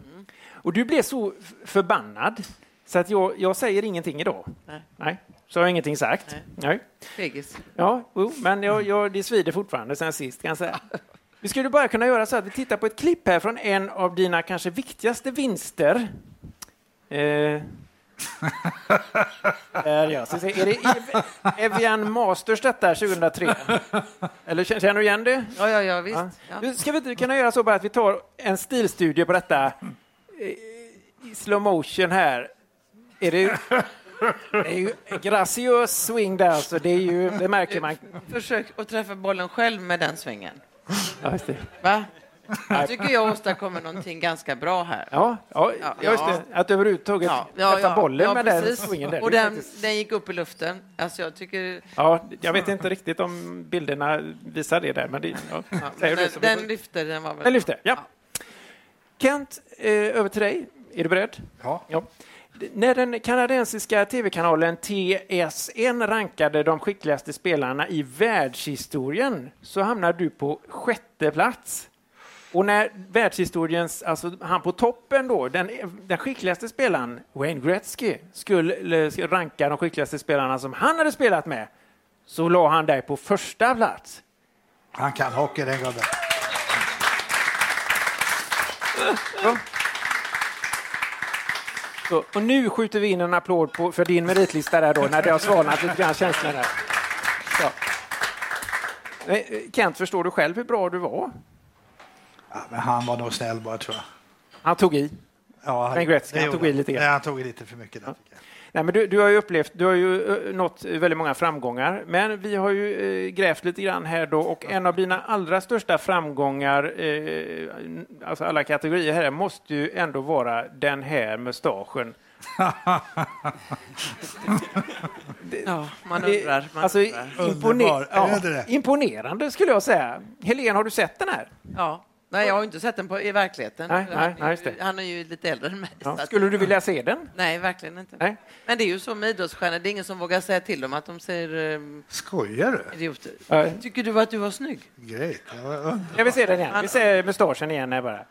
Och du blev så förbannad så att jag, jag säger ingenting idag. Nej. Nej. Så har jag ingenting sagt. Nej. Fegis. Ja, jo, men jag, jag, det svider fortfarande sen sist kan jag säga. Vi skulle bara kunna göra så att vi tittar på ett klipp här från en av dina kanske viktigaste vinster. Eh, där ja. Så, är det Ev- Evian Masters detta 2003? Eller känner du igen det? Ja, ja, ja visst. Ja. Du, Ska vi inte kunna göra så bara att vi tar en stilstudie på detta eh, i slow motion här? Är det, det är ju graciös swing där, så det, är ju, det märker man. Försök att träffa bollen själv med den. Ja, det. Va? Jag tycker jag åstadkommer någonting ganska bra här. Ja, ja, ja, just det. Att överhuvudtaget träffa bollen ja, med den swingen. Där. Och den, den gick upp i luften. Alltså jag tycker... Ja, jag vet inte riktigt om bilderna visar det där, men det, ja. Ja, den, den lyfter, den var väl... Den lyfter, ja. Kent, eh, över till dig. Är du beredd? Ja. D- När den kanadensiska tv-kanalen TSN rankade de skickligaste spelarna i världshistorien så hamnade du på sjätte plats. Och när världshistoriens, alltså han på toppen då, den, den skickligaste spelaren, Wayne Gretzky, skulle ranka de skickligaste spelarna som han hade spelat med, så la han dig på första plats. Han kan hockey den gubben. Ja. Så, och nu skjuter vi in en applåd på, för din meritlista där då, när det har svalnat lite grann känslorna. Så. Eh, Kent, förstår du själv hur bra du var? Ja, men han var nog snäll bara tror jag. Han tog i. Ja, Wayne Gretzky, han tog i lite grann. Nej, han tog i lite för mycket. Där, jag. Nej, men du, du har ju upplevt, du har ju eh, nått väldigt många framgångar, men vi har ju eh, grävt lite grann här då och en av dina allra största framgångar, eh, alltså alla kategorier här, måste ju ändå vara den här mustaschen. Ja, man undrar. Man alltså, undrar. impone- Underbar, ja, imponerande skulle jag säga. Helene, har du sett den här? Ja. Nej, jag har inte sett den på, i verkligheten. Nej, han, nej, är nej, just ju, det. han är ju lite äldre än mig. Ja. Skulle du vilja se den? Nej, verkligen inte. Nej. Men det är ju så med idrottsstjärnor, det är ingen som vågar säga till dem att de ser um, Skojar du? idioter. Ja. Tycker du att du var snygg? Grejt. Ja, Jag vill se den igen. Vi ser mustaschen igen här bara.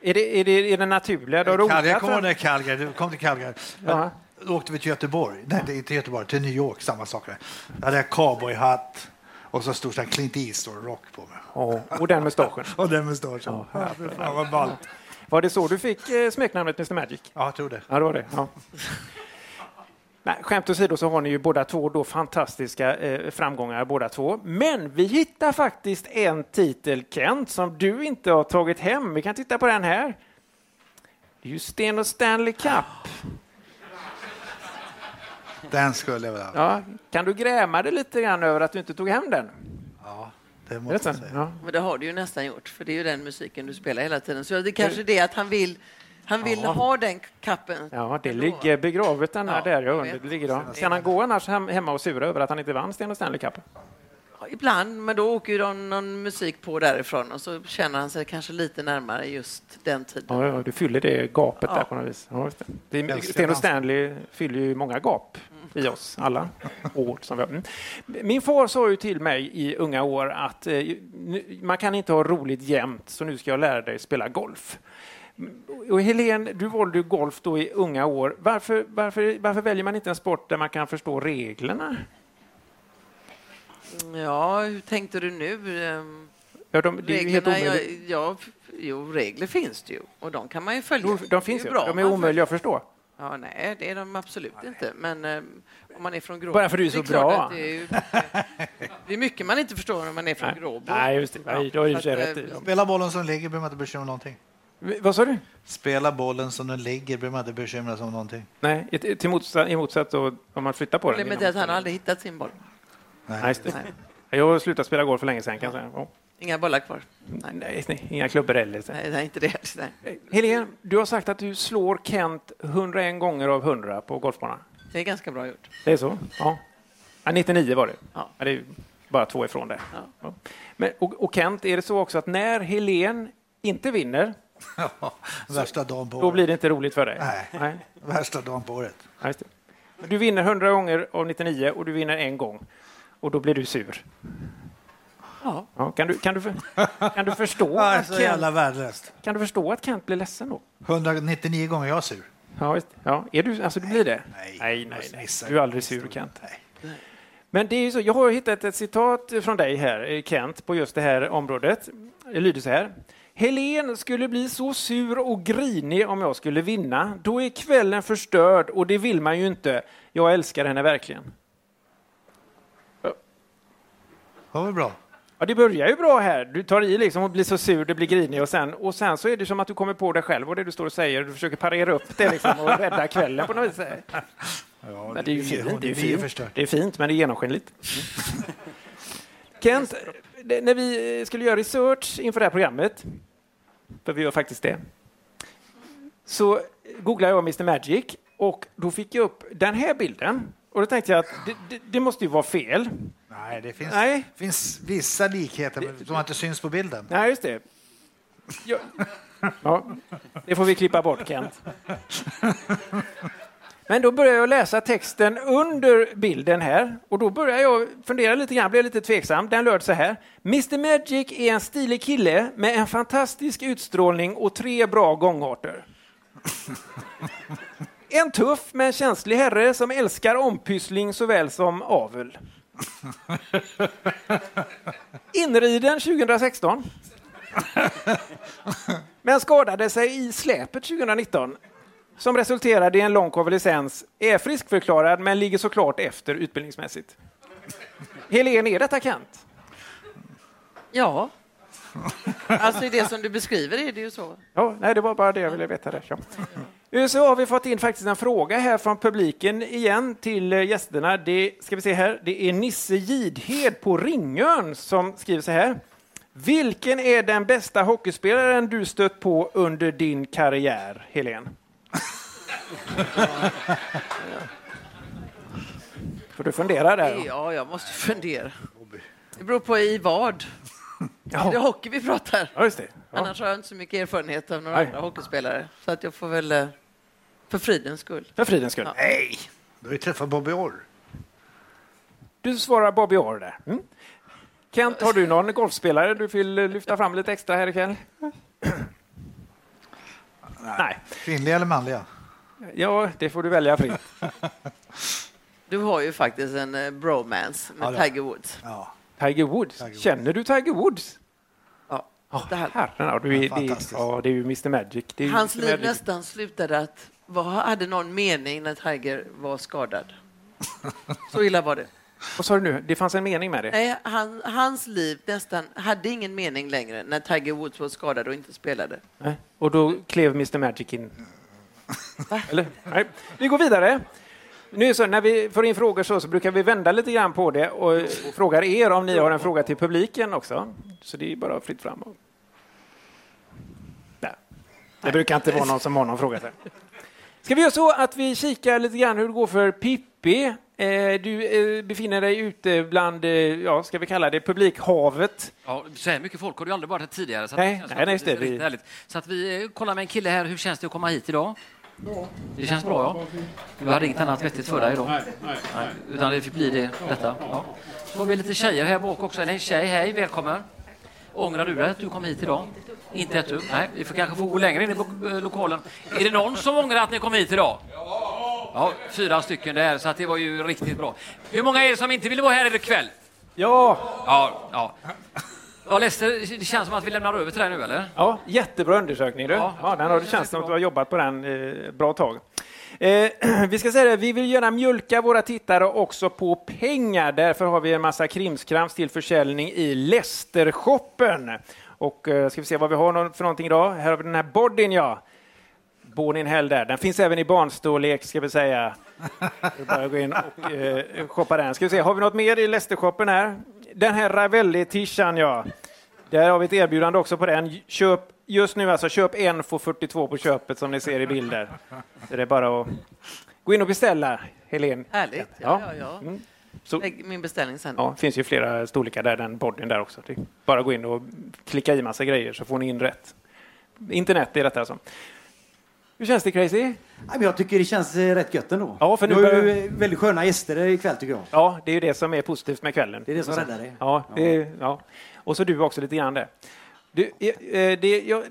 Är det, är det, är det naturliga? Då Calgary, jag kommer ihåg Calgary, du kom till Calgary. Ja. Då åkte vi till Göteborg. Nej, inte Göteborg, till New York, samma sak. där. Hade jag cowboyhatt och så stod det Clint Eastwood-rock på mig. Ja, och den mustaschen. Och den mustaschen. Ja, fy fan vad ballt. Var det så du fick eh, smeknamnet Mr Magic? Ja, jag tror det. Ja, det var det. Ja. Nej, skämt åsido så har ni ju båda två då fantastiska eh, framgångar båda två. Men vi hittar faktiskt en titel, Kent, som du inte har tagit hem. Vi kan titta på den här. Det är ju Sten och Stanley Cup. Den skulle jag väl ha. Ja, kan du gräma dig lite grann över att du inte tog hem den? Ja, det Är måste jag säga. Ja. Men det har du ju nästan gjort, för det är ju den musiken du spelar hela tiden. Så det är kanske det att han vill, han vill Ja. ha den kappen. Ja, det ligger begravet den här Ja, där. Jag jag undrar, vet. det ligger då. Kan han gå annars hem, hemma och sura över att han inte vann Sten och Stanley Cup? Ibland, men då åker ju de någon musik på därifrån och så känner han sig kanske lite närmare just den tiden. Ja, ja, du fyller det gapet Ja. där på något vis. Ja, det. Det Sten och. Stanley fyller ju många gap i oss alla år. Som vi har. Mm. Min far sa ju till mig i unga år att eh, man kan inte ha roligt jämt, så nu ska jag lära dig spela golf. Och Helene, du valde golf då i unga år. Varför, varför, varför väljer man inte en sport där man kan förstå reglerna? Ja, hur tänkte du nu? Ehm, Ja, de, det är Reglerna, ja, ja, jo, regler finns det ju och de kan man ju följa. De finns Det ju. bra De är om omöjliga att förstå. Ja, nej, det är de absolut inte. Men eh, om man är från Gråbo... Bara för du är så det klart bra. Det är, ju, det är mycket man inte förstår när man är från Nej. Gråbo. Nej, just det. Nej, det sig Så att, rätt i. Spela bollen som ligger behöver man inte bekymra om någonting. Vad sa du? Spela bollen som den ligger behöver man inte bekymra sig om någonting. Nej, i- till motsatt, i motsatt då, om man flyttar på den. Problemet är att han aldrig hittat sin boll. Nej, det. Jag har slutat spela golf för länge sedan kan jag säga. Ja. Inga bollar kvar. Nej, nej, nej, inga klubbor heller. Nej, nej inte det. Nej. Helene, du har sagt att du slår Kent 101 gånger av 100 på golfbanan. Det är ganska bra gjort. Det är så? Ja. ja 99 var det. Ja. det är bara två ifrån det. Ja. Ja. Men, och, och Kent, är det så också att när Helene inte vinner, Värsta dagen på då året. blir det inte roligt för dig? Nej. nej. Värsta dagen på året. Ja, Du vinner 100 gånger av 99 och du vinner en gång. Och då blir du sur. Ja. Ja, kan, du, kan, du, kan du förstå att jävla värdelöst. kan du förstå att Kent blir ledsen då? 199 gånger jag är sur. Ja, ja. Är du, alltså du blir det? Nej, nej, nej, nej. Du är aldrig sur. Kent. Nej. Men det är ju så, jag har hittat ett citat från dig här, eh, Kent, på just det här området. Det lyder så här. Helen skulle bli så sur och grinig om jag skulle vinna. Då är kvällen förstörd och det vill man ju inte. Jag älskar henne verkligen. Det var väl bra. Ja, det börjar ju bra här. Du tar i liksom och blir så sur, det blir grinig och sen, och sen så är det som att du kommer på dig själv och det du står och säger. Du försöker parera upp det liksom och rädda kvällen på något vis. Ja, Men det är ju fint. Det är, fint. det är fint, men det är genomskinligt. Kent, det- när vi skulle göra research inför det här programmet, för vi gör faktiskt det, så googlade jag Mr Magic och då fick jag upp den här bilden. Och då tänkte jag att det, det, det måste ju vara fel. Nej, det finns, Nej. finns vissa likheter men som inte syns på bilden. Nej, just det. Ja, ja, det får vi klippa bort, Kent. Men då börjar jag läsa texten under bilden här och då börjar jag fundera lite grann, blev lite tveksam. Den löd så här. Mr Magic är en stilig kille med en fantastisk utstrålning och tre bra gångarter. En tuff men känslig herre som älskar ompyssling såväl som avel. Inriden 2016. Men skadade sig i släpet 2019 som resulterade i en lång konvalescens, är friskförklarad men ligger såklart efter utbildningsmässigt. Helene, är detta Kent? Ja. Alltså i det som du beskriver är det ju så. Ja, nej, det var bara det jag ville veta. Där. Ja. Så har vi fått in faktiskt en fråga här från publiken igen till eh, gästerna. Det ska vi se här. Det är Nisse Gidhed på Ringön som skriver så här. Vilken är den bästa hockeyspelaren du stött på under din karriär, Helen? Får du fundera där. Ja, jag måste fundera. Det beror på i vad. Ja. Det är hockey vi pratar. Ja, just det. Ja. Annars har jag inte så mycket erfarenhet av några Nej. andra hockeyspelare. Så att jag får väl, eh, för fridens skull. För fridens skull. Ja. Nej, du har ju träffat Bobby Orr. Du svarar Bobby Orr där. Mm. Kent, har du någon golfspelare du vill eh, lyfta fram lite extra här ikväll? Nej. Kvinnliga eller manliga? Ja, det får du välja fritt. Du har ju faktiskt en eh, bromance med Ja, Tiger Woods. Ja. Tiger Woods. Tiger Woods. Känner du Tiger Woods? Ja. Oh, Det här- herren, du är, det, ja, det är ju Mr Magic. Det är ju Hans Mr. liv Magic. nästan slutade att vad hade någon mening när Tiger var skadad. Så illa var det. Vad sa du nu? Det fanns en mening med det? Nej, han, hans liv nästan hade ingen mening längre när Tiger Woods var skadad och inte spelade. Nej. Och då klev Mr Magic in. Eller? Nej. Vi går vidare. Nu är så, när vi får in frågor så, så brukar vi vända lite grann på det och frågar er om ni har en fråga till publiken också. Så det är bara fritt fram. Där. Det brukar inte vara någon som har någon fråga. Där. Ska vi göra så att vi kikar lite grann hur det går för Pippi Eh, du eh, befinner dig ute bland, eh, ja, ska vi kalla det publikhavet. Ja, så här mycket folk har du aldrig varit här tidigare. Så Nej, nej, nej, det. riktigt Vi- härligt. Så att vi kollar med en kille här. Hur känns det att komma hit idag? Det känns bra, ja. Du hade inget annat vettigt för dig idag? Nej, nej, nej. Utan det fick bli det, detta. Ja. Så har vi lite tjejer här bak också. En tjej, hej, välkommen. Ångrar du dig att du kom hit idag? Inte ett dugg? Nej, vi får kanske få gå längre in i lo- eh, lokalen. Är det någon som ångrar att ni kom hit idag? Ja, fyra stycken där, så att det var ju riktigt bra. Hur många är det som inte vill vara här ikväll? Ja! Ja, ja. Ja, Lester, det känns som att vi lämnar över till dig nu, eller? Ja, jättebra undersökning. Du. Ja, den har, det känns som att du har jobbat på den eh, bra tag. Eh, vi ska säga det, vi vill gärna mjölka våra tittare också på pengar. Därför har vi en massa krimskrams till försäljning i Lästershoppen. Och eh, ska vi se vad vi har för någonting idag. Här har vi den här bodyn, ja. Born in hell där. Den finns även i barnstorlek, ska vi säga. Vi bara gå in och eh, shoppa den. Ska vi se, har vi något mer i Lästershoppen här? Den här Ravelli-tishan, ja. Där har vi ett erbjudande också på den. Köp just nu alltså, köp en får 42 på köpet som ni ser i bilder. Så det är bara att gå in och beställa, Helene. Härligt. Ja, ja, ja. Mm. Så, Lägg min beställning sen. ja, det finns ju flera storlekar där, den bodyn där också. Det bara gå in och klicka i massa grejer så får ni in rätt. Internet är detta alltså. Hur känns det Crazy? Jag tycker det känns eh, rätt gött ändå. Ja, för nu du har ju börjar- väldigt sköna gäster ikväll tycker jag. Ja, det är ju det som är positivt med kvällen. Det är det som räddar dig. Ja, det är, ja. Och så du också lite grann där. Du, eh, det, jag,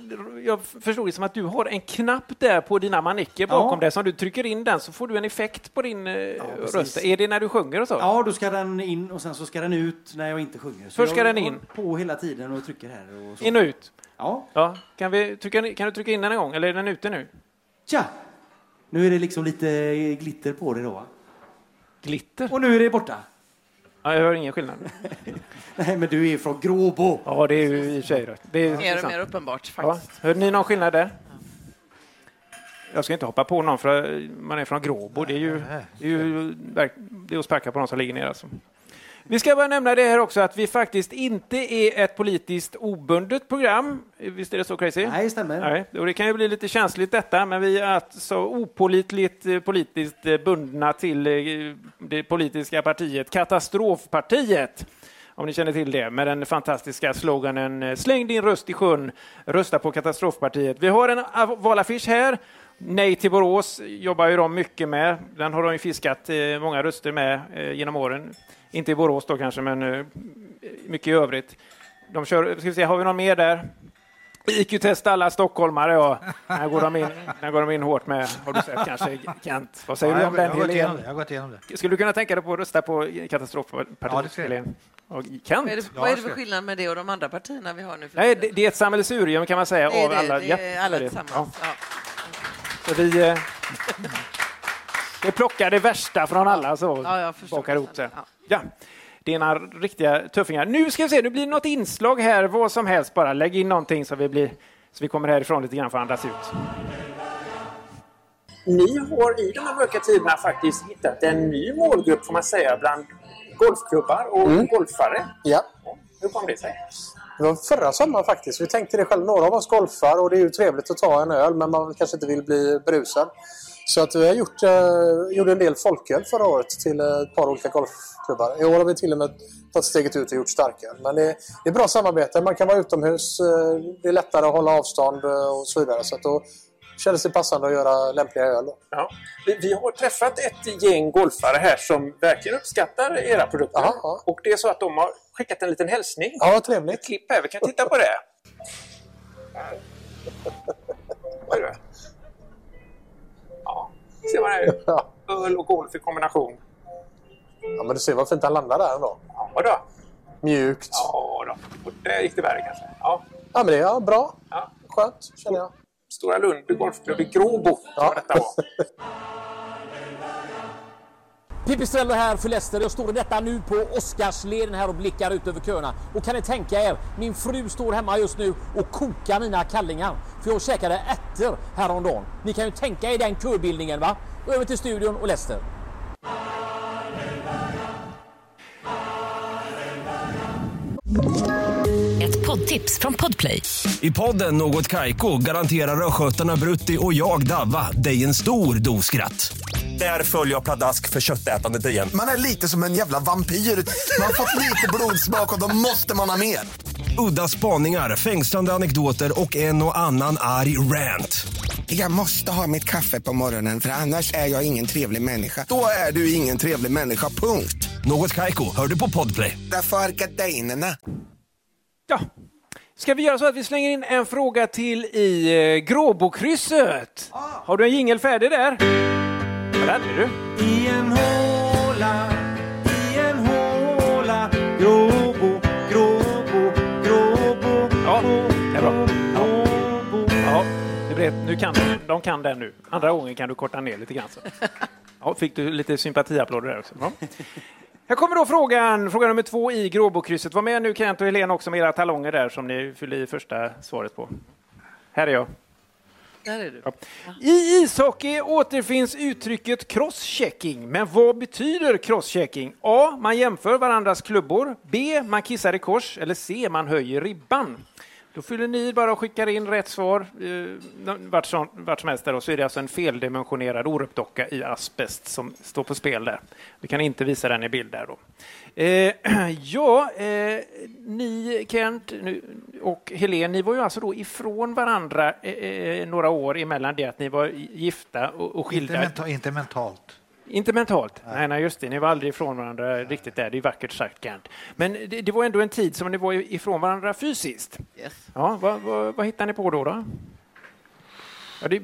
jag förstod det som att du har en knapp där på dina manicker bakom Ja. dig. Så om du trycker in den så får du en effekt på din eh, precis. röst. Är det när du sjunger och så? Ja, då ska den in och sen så ska den ut när jag inte sjunger. Så Först ska den in. på hela tiden och trycker här. Och så. In och ut? Ja. ja. Kan, vi trycka, kan du trycka in den en gång, eller är den ute nu? Tja! Nu är det liksom lite glitter på det då. va? Glitter? Och nu är det borta. Ja, jag hör ingen skillnad. Nej, men du är från Gråbo. Ja, det är ju i och för sig rätt. Det är Mer och sant. mer uppenbart Ja. faktiskt. Hörde ni någon skillnad där? Jag ska inte hoppa på någon för man är från Gråbo. Det är ju, det är ju det är att sparka på någon som ligger ner. Alltså. Vi ska bara nämna det här också att vi faktiskt inte är ett politiskt obundet program. Visst är det så crazy? Nej, det stämmer. Nej, och det kan ju bli lite känsligt detta, men vi är alltså opolitligt eh, politiskt eh, bundna till eh, det politiska partiet Katastrofpartiet. Om ni känner till det, med den fantastiska sloganen Släng din röst i sjön, rösta på Katastrofpartiet. Vi har en valaffisch här. Nej till Borås jobbar ju de mycket med. Den har de ju fiskat många röster med genom åren. Inte i Borås då kanske, men eh, mycket i övrigt. De kör, ska vi se, har vi någon mer där? IQ-testa alla stockholmare. Ja. Här, går de in, här går de in hårt med, har du sett kanske, Kent? Vad säger Ja, du jag, om jag, den, igenom det, Helene? jag har gått igenom det. Skulle du kunna tänka dig på att rösta på Katastrofpartiet, Ja, jag. Helene? Och Kent? Vad är det, vad är det för skillnad med det och de andra partierna vi har nu? Nej, det, det är ett sammelsurium kan man säga Det är av det, alla. det är alla det. tillsammans. Ja. Så vi, vi plockar det värsta från alla så Ja, bakar ihop det. Ja. Det är några riktiga tuffingar. Nu ska vi se, nu blir det något inslag här, vad som helst bara. Lägg in någonting så vi, blir, så vi kommer härifrån lite grann för att andas ut. Ni har i de här mörka tiderna faktiskt hittat en ny målgrupp får man säga bland golfklubbar och Mm. golfare. Ja. Hur kom det sig? Det var förra sommaren faktiskt. Vi tänkte det själv. Några av oss golfar och det är ju trevligt att ta en öl men man kanske inte vill bli berusad. Så att vi har gjort, eh, gjorde en del folköl förra året till eh, ett par olika golfklubbar. I år har vi till och med tagit steget ut och gjort starköl. Men det, det är bra samarbete. Man kan vara utomhus. Eh, det är lättare att hålla avstånd eh, och så vidare. Så att då kändes det passande att göra lämpliga öl. Ja. Vi, vi har träffat ett gäng golfare här som verkligen uppskattar era produkter. Och det är så att de har skickat en liten hälsning. Ja, trevligt. Ett klipp här, vi kan titta på det. Vad är det? Ja, ser man här. Öl och golf i kombination. Ja, men du ser vad fint han landar där ändå. Ja, då. Mjukt. Ja, då. Och där gick det värre kanske. Ja. Ja, men det är ja, bra. Ja. Skönt, känner jag. Stora Lund golfklubb i Gråbo. Ja. Detta var. Pipistrello här för Leicester. Jag står i detta nu på Oscarsleden här och blickar ut över köerna. Och kan ni tänka er, min fru står hemma just nu och kokar mina kallingar. För jag käkade ärtor häromdagen. Ni kan ju tänka er den köbildningen va? Över till studion och Leicester. Ett poddtips från Podplay. I podden Något Kaiko garanterar östgötarna Brutti och jag, Davva, dig en stor dos skratt. Där följer jag pladask för köttätandet igen. Man är lite som en jävla vampyr. Man har fått lite blodsmak och då måste man ha mer. Udda spaningar, fängslande anekdoter och en och annan arg rant. Jag måste ha mitt kaffe på morgonen för annars är jag ingen trevlig människa. Då är du ingen trevlig människa, punkt. Något Kaiko, hör du på Podplay. Därför är gardinerna. Ja. Ska vi göra så att vi slänger in en fråga till i eh, Gråbokrysset? Har du en jingel färdig där? Där är du. I en håla, i en håla Gråbo, gråbo, gråbo Ja, det är bra. Ja. Ja, det blev, nu kan de, de kan den nu. Andra gången kan du korta ner lite grann. Så. Ja, fick du lite sympatiapplåder där också. Ja. Här kommer då frågan, fråga nummer två i Gråbokrysset. Var med nu Kent och Helena också med era talonger där som ni fyllde i första svaret på. Här är jag. Där är du. Ja. I ishockey återfinns uttrycket crosschecking. Men vad betyder crosschecking? A. Man jämför varandras klubbor. B. Man kissar i kors. Eller C. Man höjer ribban. Då fyller ni bara och skickar in rätt svar eh, vart, som, vart som helst. Där, och så är det alltså en feldimensionerad Orup-docka i asbest som står på spel där. Vi kan inte visa den i bild där då. Eh, ja, eh, ni Kent nu, och Helene, ni var ju alltså då ifrån varandra eh, eh, några år emellan det att ni var gifta och, och Inte, skilda. menta, inte mentalt. Inte mentalt. Nej. nej, just det. Ni var aldrig ifrån varandra riktigt där. Det är vackert sagt, Kent. Men det, det var ändå en tid som ni var ifrån varandra fysiskt. Yes. Ja, vad, vad, vad hittar ni på då? då? Ja, det,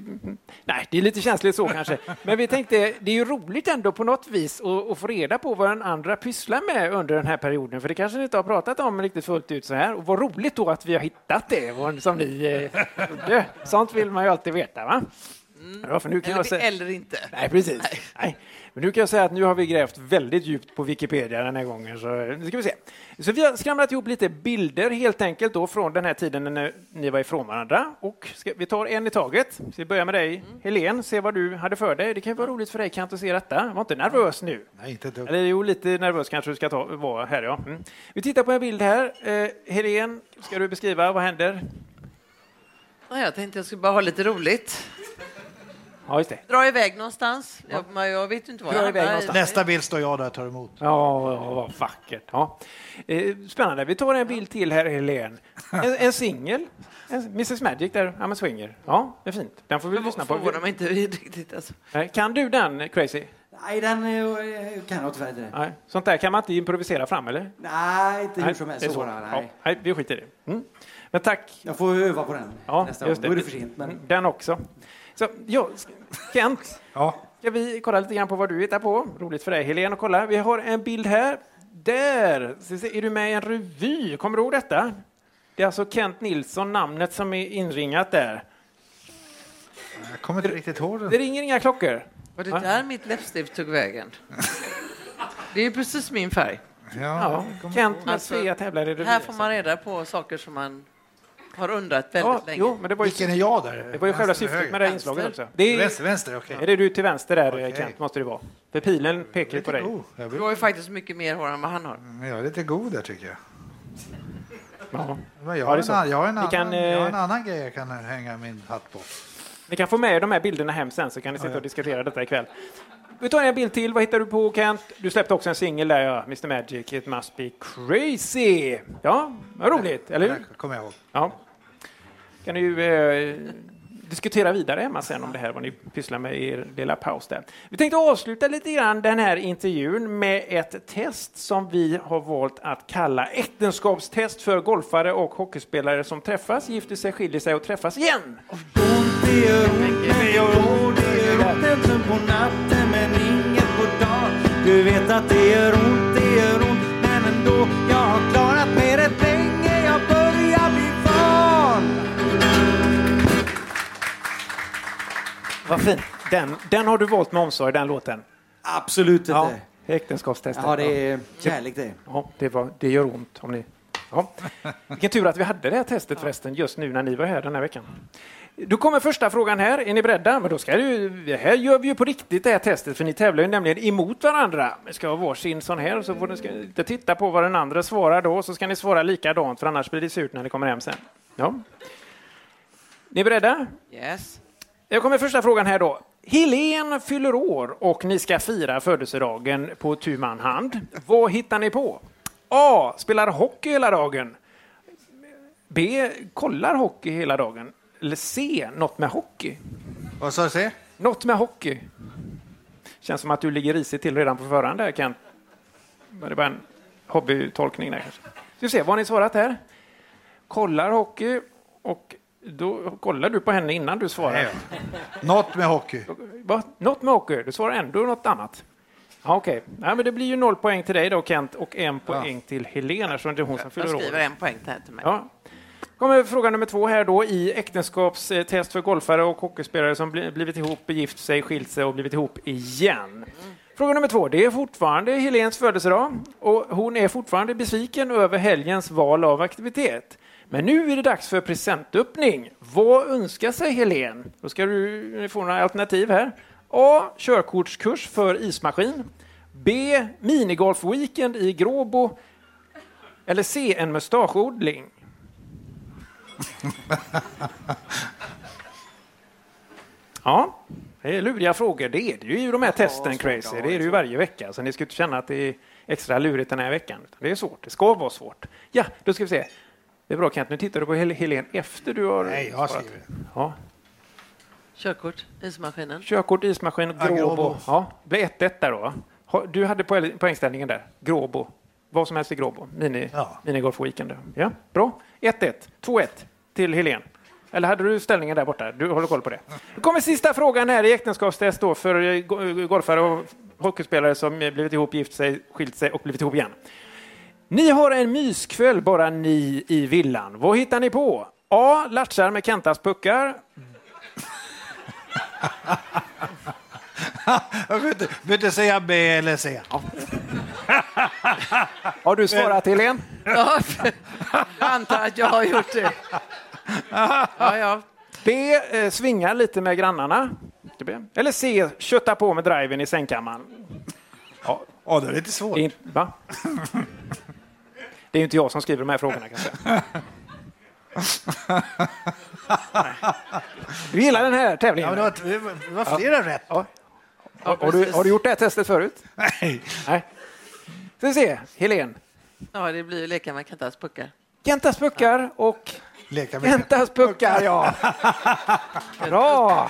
nej, det är lite känsligt så kanske. Men vi tänkte, det är ju roligt ändå på något vis att, att få reda på vad den andra pysslar med under den här perioden. För det kanske ni inte har pratat om riktigt fullt ut så här. Och vad roligt då att vi har hittat det som ni eh, gjorde. Sånt vill man ju alltid veta, va? Ja, för nu kan Eller, jag säga... eller inte. Nej, precis. Nej. Men nu kan jag säga att nu har vi grävt väldigt djupt på Wikipedia den här gången. Så nu ska vi se. Så vi har skramlat ihop lite bilder helt enkelt då från den här tiden när ni var ifrån varandra. Och ska, vi tar en i taget. Så vi börjar med dig, Helen. Se vad du hade för dig. Det kan ju vara roligt för dig Kent att se detta. Var inte nervös nu. Nej, inte dugg. Eller jo, lite nervös kanske du ska ta, vara här. Ja. Mm. Vi tittar på en bild här. Eh, Helen, ska du beskriva vad händer? Ja, jag tänkte jag skulle bara ha lite roligt. Ja, just det. Dra iväg någonstans. Jag, men jag vet inte var Dra jag iväg någonstans. Nästa bild står jag där och tar emot. Ja, ja, vad vackert. Ja. Eh, Spännande. Vi tar en bild till här, Helene. En, en singel. Mrs Magic där, I'm a swinger. Ja, det är fint. Den får vi lyssna på. Förvånar mig inte riktigt. Alltså. Kan du den, Crazy? Nej, den kan jag tyvärr inte. Nej. Sånt där kan man inte improvisera fram, eller? Nej, inte hur som helst. nej. Ja, nej, vi skiter i det. Mm. Men tack. Jag får öva på den Ja, nästa gång. Då är det för sent. Men... Den också. Så, ja, Kent, Ja. ska vi kolla lite grann på vad du hittar på? Roligt för dig, Helene, att kolla. Vi har en bild här. Där är du med i en revy. Kommer du ihåg detta? Det är alltså Kent Nilsson, namnet som är inringat där. Jag kommer inte riktigt ihåg Det den. ringer inga klockor. Var det Ja. där mitt läppstift tog vägen? Det är ju precis min färg. Ja, Kent med Alltså, tävlar i revy. Här får man reda på saker som man har undrat väldigt Ja, länge. jo, men det var ju, Vilken är jag där? det var ju själva syftet med det här inslaget också. Det är, Vänster, vänster, okej. är det du till vänster där, Okej. Kent, måste det vara. För pilen pekar på dig. Oh, Du har ju faktiskt mycket mer hår än vad han har. men jag är lite god där tycker jag. Ja. Men jag, Ja, har en, annan- jag, har en annan, kan, jag har en annan grej jag kan hänga min hatt på. Ni kan få med de här bilderna hem sen så kan ni sitta och diskutera detta ikväll. Vi tar en bild till. Vad hittar du på Kent? Du släppte också en singel där, ja. Mr Magic, It must be crazy. Ja, vad roligt, eller hur? Det kommer jag ihåg. Ja. Kan ni ju eh, diskutera vidare hemma sen om det här, vad ni pysslar med i er lilla paus där. Vi tänkte avsluta lite grann den här intervjun med ett test som vi har valt att kalla äktenskapstest för golfare och hockeyspelare som träffas, gifter sig, skiljer sig och träffas igen. Du vet att det gör ont, det gör ont, men ändå. Jag har klarat mig rätt Vad fint. Den, den har du valt med omsorg, den låten. Absolut inte. Ja, äktenskapstestet. Ja, det är kärlek det. Ja, det, var, det gör ont om ni... Ja. Vilken tur att vi hade det här testet förresten just nu när ni var här den här veckan. Då kommer första frågan här. Är ni beredda? Men då ska du, här gör vi ju på riktigt det här testet för ni tävlar ju nämligen emot varandra. Vi ska ha varsin sån här så får ni ska inte titta på vad den andra svarar då så ska ni svara likadant för annars blir det surt när ni kommer hem sen. Ja. Ni är beredda? Yes. Jag kommer första frågan här då. Helen fyller år och ni ska fira födelsedagen på tu man hand. Vad hittar ni på? A. Spelar hockey hela dagen. B. Kollar hockey hela dagen. Eller C. Något med hockey. Vad sa du? C? Något med hockey. Känns som att du ligger risigt till redan på förhand där Kent. Var det bara en hobbytolkning där kanske? Ska vi se, vad har ni svarat här? Kollar hockey och då kollar du på henne innan du svarar. Något med hockey. Va? Något med hockey? Du svarar ändå något annat. Ja, Okej, Nej, men det blir ju noll poäng till dig då Kent och en poäng till Helena eftersom det är hon som fyller Jag år. skriver en poäng till mig. Ja. kommer fråga nummer två här då i äktenskapstest för golfare och hockeyspelare som bli- blivit ihop, gift sig, skilt sig och blivit ihop igen. Fråga nummer två. Det är fortfarande Helens födelsedag och hon är fortfarande besviken över helgens val av aktivitet. Men nu är det dags för presentöppning. Vad önskar sig Helen? Då ska du få några alternativ här. A. Körkortskurs för ismaskin. B. Minigolfweekend i Gråbo. Eller C. En mustaschodling. Ja, det är luriga frågor. Det är det ju i de här testen, Crazy. Det är det ju varje vecka. Så ni ska inte känna att det är extra lurigt den här veckan. Det är svårt. Det ska vara svårt. Ja, då ska vi se. Det är bra Kent. Nu tittar du på Hel- Helen efter du har Nej, jag svarat. skrivit. Ja. Körkort, ismaskinen. Körkort, ismaskin, Gråbo. Gråbo. Ja, det blir 1-1 där då. Du hade poäng- poängställningen där. Gråbo. Vad som helst i Gråbo. Mini, Ja. Minigolf-weekend. Ja, bra. 1-1. 2-1 till Helen. Eller hade du ställningen där borta? Du håller koll på det. Nu kommer sista frågan här i äktenskapstest då för eh, go- golfare och hockeyspelare som blivit ihop, gift sig, skilt sig och blivit ihop igen. Ni har en myskväll bara ni i villan. Vad hittar ni på? A. Latchar med Kentas puckar. Jag behöver inte, behöver inte säga B eller C. Har du svarat Helene? Ja, jag antar att jag har gjort det. Ja, ja. B. Eh, svinga lite med grannarna. Eller C. Kötta på med driven i sängkammaren. Ja, det är lite svårt. inte, va? Det är ju inte jag som skriver de här frågorna kanske. Du gillar den här Ja, tävlingen? men det, var, det var- det var flera rätt. Ja. Har, har, du, har du gjort det här testet förut? Nej. Nej. Ska vi se, Helen. ja, det blir ju leka med Kentas puckar. Kentas puckar och Leka med Kentas puckar, ja. Bra!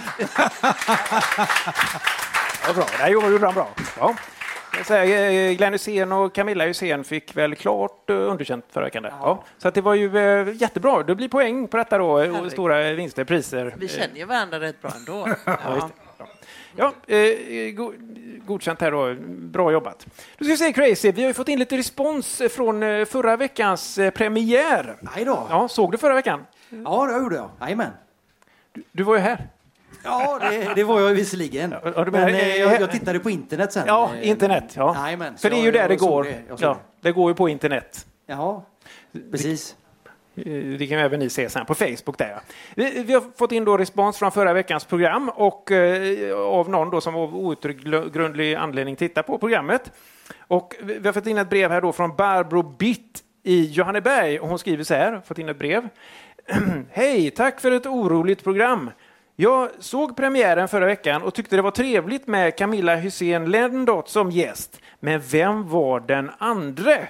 Ja, bra. Det här gjorde han bra. Ja. Säger, eh, Glenn Hysén och Camilla Hysén fick väl klart eh, underkänt förra veckan. Ja. Så att det var ju eh, jättebra. Det blir poäng på detta då. Och stora vinster, priser. Vi känner ju varandra rätt bra ändå. Ja. Ja, eh, go godkänt här då. Bra jobbat. Då ska vi se Crazy. Vi har ju fått in lite respons från eh, förra veckans eh, premiär. Nej då. Ja, såg du förra veckan? Ja, det gjorde jag. Jajamän. Du var ju här. Ja, det, det var jag visserligen. Ja, Men eh, jag, jag tittade på internet sen. Ja, Eh, internet. Ja. Jajamän, För det är ju jag- där det jag går. det, Ja, det går ju på internet. Jaha, precis. Det kan ju även ni se sen på Facebook. där. ja. Vi, vi har fått in då respons från förra veckans program och eh, av någon då som av outgrundlig anledning tittar på programmet. Och vi vi har fått in ett brev här då från Barbro Bitt i Johanneberg och hon skriver så här, fått in ett brev. Hej, tack för ett oroligt program. Jag såg premiären förra veckan och tyckte det var trevligt med Camilla Hysén Lendot som gäst. Men vem var den andre?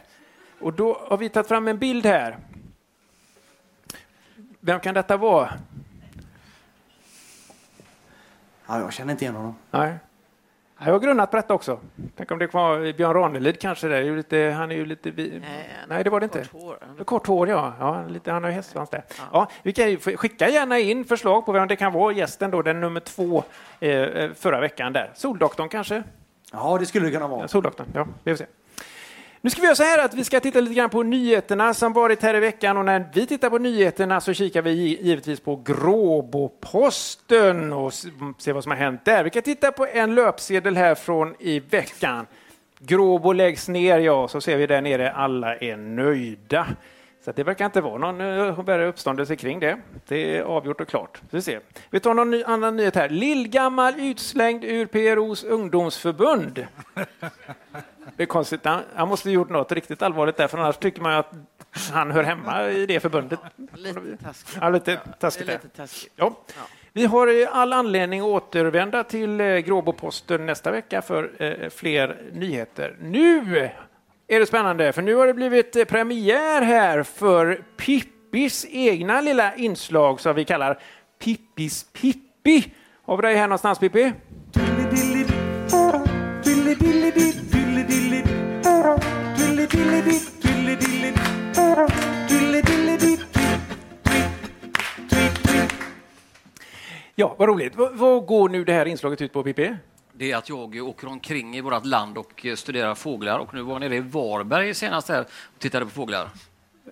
Och då har vi tagit fram en bild här. Vem kan detta vara? Ja, jag känner inte igen honom. Nej. Jag har grunnat på detta också. Tänk om det var Björn Ranelid kanske. Det är ju lite, han är ju lite... Vi... Nej, det var det inte. Kort hår. Kort hår, ja. ja lite, han har ju hästsvans där. Ja. vi kan skicka gärna in förslag på vem det kan vara. Gästen då, den nummer två eh, eh, förra veckan där. Soldoktorn kanske? Ja, det skulle det kunna vara. Ja, Soldoktorn, ja. Vi får se. Nu ska vi göra så här att vi ska titta lite grann på nyheterna som varit här i veckan och när vi tittar på nyheterna så kikar vi givetvis på Gråboposten och ser vad som har hänt där. Vi kan titta på en löpsedel här från i veckan. Gråbo läggs ner, ja, så ser vi där nere alla är nöjda. Så det verkar inte vara någon eh, värre uppståndelse kring det. Det är avgjort och klart. Vi, ser. vi tar någon ny, annan nyhet här. Lillgammal utslängd ur PROs ungdomsförbund. Det är konstigt. Han, han måste ha gjort något riktigt allvarligt där, för annars tycker man ju att han hör hemma i det förbundet. Lite taskigt. Ja, lite taskigt. Lite. Ja. Vi har all anledning att återvända till eh, Gråboposten nästa vecka för eh, fler nyheter. Nu är det spännande, för nu har det blivit eh, premiär här för Pippis egna lilla inslag som vi kallar Pippis Pippi. Har vi dig här någonstans Pippi? Ja, vad roligt. Vad, vad går nu det här inslaget ut på Pippi? Det är att jag åker omkring i vårt land och eh, studerar fåglar. Och nu var jag nere i Varberg senast här och tittade på fåglar.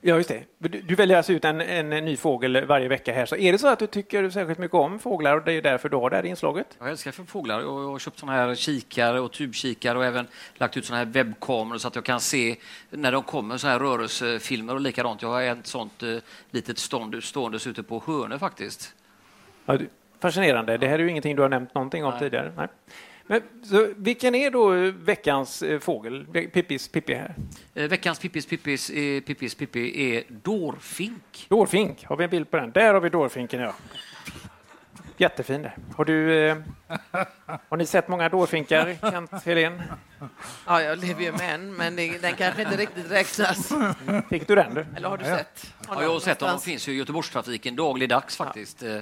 Ja, just det. Du, du väljer alltså ut en, en ny fågel varje vecka här. Så är det så att du tycker särskilt mycket om fåglar och det är därför du har det här inslaget? Jag älskar för fåglar. Jag har köpt såna här kikare och tubkikare och även lagt ut såna här webbkameror så att jag kan se när de kommer så här rörelsefilmer och likadant. Jag har ett sånt eh, litet stånd ståendes ute på Hönö faktiskt. Ja, fascinerande. Det här är ju ingenting du har nämnt någonting om tidigare. Nej. Men, så, vilken är då eh, veckans eh, fågel? Pippis Pippi här. Eh, veckans Pippis Pippis, eh, Pippis Pippi är dårfink. Dårfink, har vi en bild på den? Där har vi dårfinken, ja. Jättefin. där. Har du... Eh, har ni sett många dårfinkar, Kent Helén? Ja, jag lever ju med en, men det, den kanske inte riktigt räknas. Fick du den du? Eller har du sett? Ja, jag har sett dem. De finns ju i Göteborgstrafiken dagligdags faktiskt. eh,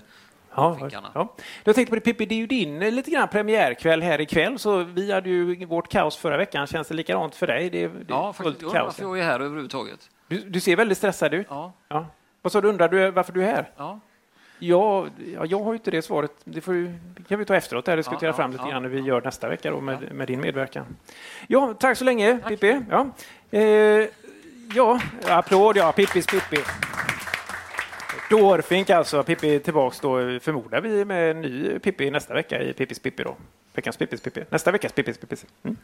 Ja, ja. Jag tänkte på det, Pippi, det är ju din eh, lite grann premiärkväll här ikväll, så vi hade ju vårt kaos förra veckan. Känns det likadant för dig? Det det Ja, faktiskt. Jag undrar varför jag är här överhuvudtaget. Du, du ser väldigt stressad ut. Ja. Ja. Vad sa du, undrar du varför du är här? Ja. Ja, ja, jag har ju inte det svaret. Det får kan vi ta efteråt där, diskutera Ja, fram lite ja. grann när vi gör nästa vecka då med, med din medverkan. Ja, tack så länge, Pippi. Ja. Eh, ja, applåd, ja, Pippis Pippi. Dårfink alltså, Pippi tillbaks då förmodar vi med en ny Pippi nästa vecka i Pippis Pippi då. Veckans Pippis Pippi. Nästa veckas Pippis Pippi. Mm.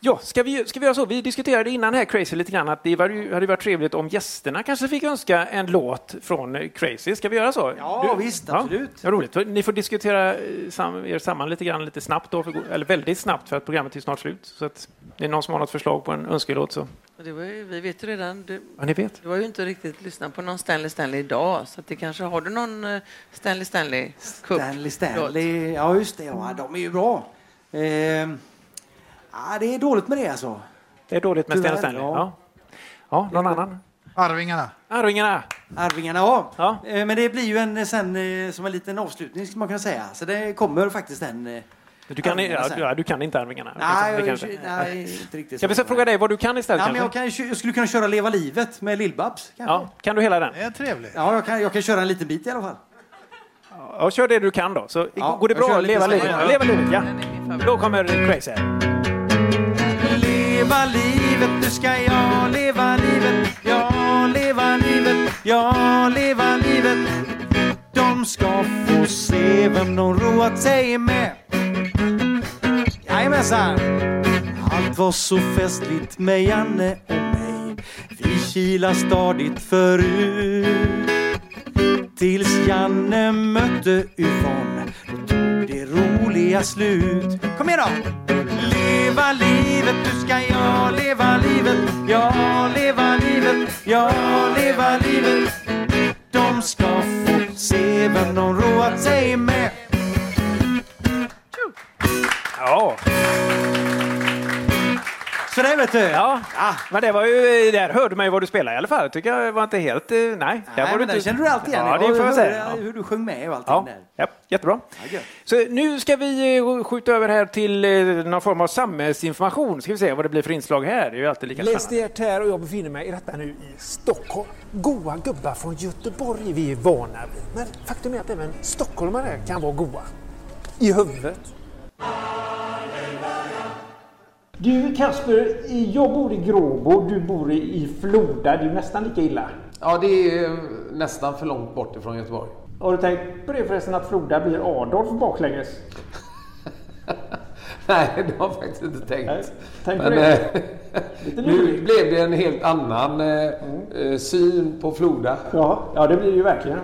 Ja, ska vi, ska vi göra så? Vi diskuterade innan här Crazy lite grann att det var ju, hade varit trevligt om gästerna kanske fick önska en låt från Crazy. Ska vi göra så? Ja, visst, absolut. Ja, roligt. Ni får diskutera eh, sam, er samman lite grann lite snabbt då, för, eller väldigt snabbt för att programmet är snart slut. Så att det är någon som har något förslag på en önskelåt så. Det var ju, vi vet ju redan. Du, Ja, ni vet. du har ju inte riktigt lyssnat på någon Stanley Stanley idag, så att det kanske har du någon eh, Stanley Stanley Cup? Stanley Stanley, ja just det, ja, de är ju bra. Eh, ja, det är dåligt med det alltså. Det är dåligt med Sten Stanley. ja. Ja. ja, någon annan? Arvingarna. Arvingarna. Arvingarna, ja. Eh, Men det blir ju en, eh, sen, som en liten avslutning, ska man kunna säga. Så det kommer faktiskt en... Du kan, ja, du kan inte Arvingarna. Nej, Det jag, kanske- nej, inte riktigt. Ska vi så. så fråga dig vad du kan istället? Ja, men jag, kan, jag skulle kunna köra Leva livet med Lill-Babs. ja, kan du hela den? Det är trevligt. Ja, jag kan, jag kan köra en liten bit i alla fall. Ja, kör det du kan då. Så Ja, går det jag bra? Leva livet. Ja. Leva livet, ja. Då kommer Crazy här. Leva livet, nu ska jag leva livet Ja, leva livet, ja, leva livet De ska få se vem de roat sig med Jajamensan! Allt var så festligt med Janne och mig. Vi kilar stadigt förut. Tills Janne mötte Yvonne. Då tog det roliga slut. Kom igen då! Leva livet, nu ska jag leva livet. Ja, leva livet, ja, leva livet. De ska få se vem de roat sig med. Ja. Så det vet du. Ja, men det var ju, där hörde man ju vad du spelade i alla fall. Tycker jag var inte helt, eh, nej. Där Nej, var men du inte- känner du alltid igen. Ja, det Jag får jag säga. Hur du sjöng med och allting Ja, där. ja, jättebra. Ja. Så nu ska vi eh, skjuta över här till eh, någon form av samhällsinformation. Ska vi se vad det blir för inslag här. Det är ju alltid lika Läs spännande. det här och jag befinner mig i detta nu i Stockholm. Goa gubbar från Göteborg är vi vana vid. Men faktum är att även stockholmare kan vara goa. I huvudet. Du Kasper, jag bor i Gråbo, du bor i- Floda. Det är nästan lika illa. Ja, det är nästan för långt bort ifrån Göteborg. Har du tänkt på det förresten att Floda blir Adolf baklänges? Nej, det har jag faktiskt inte tänkt. tänk på Men det. eh, nu blev det en helt annan eh, eh, syn på Floda. Ja, ja det blir det ju verkligen.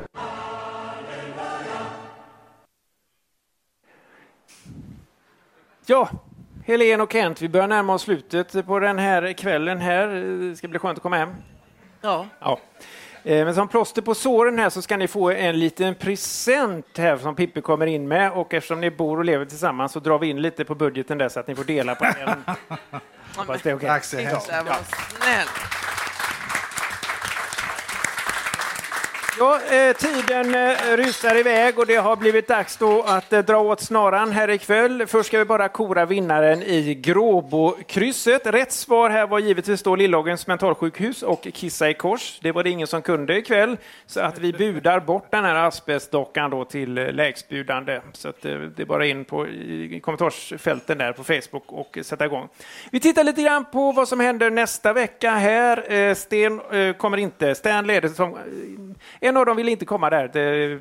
Ja, Helen och Kent, vi börjar närma oss slutet på den här kvällen här. Det ska bli skönt att komma hem. Ja. Ja. Eh, Men som plåster på såren här så ska ni få en liten present här som Pippi kommer in med och eftersom ni bor och lever tillsammans så drar vi in lite på budgeten där så att ni får dela på den. Hoppas det är okej. Tack så hemskt Det var snäll. Ja, eh, tiden eh, rusar iväg och det har blivit dags då att eh, dra åt snaran här ikväll. Först ska vi bara kora vinnaren i Gråbokrysset. Rätt svar här var givetvis då Lillågens mentalsjukhus och Kissa i kors. Det var det ingen som kunde ikväll, så att vi budar bort den här asbestdockan då till eh, lägstbjudande. Så att eh, det är bara in på i kommentarsfälten där på Facebook och sätta igång. Vi tittar lite grann på vad som händer nästa vecka här. Eh, Sten eh, kommer inte, Stan leder som eh, en av dem vill inte komma där. Det,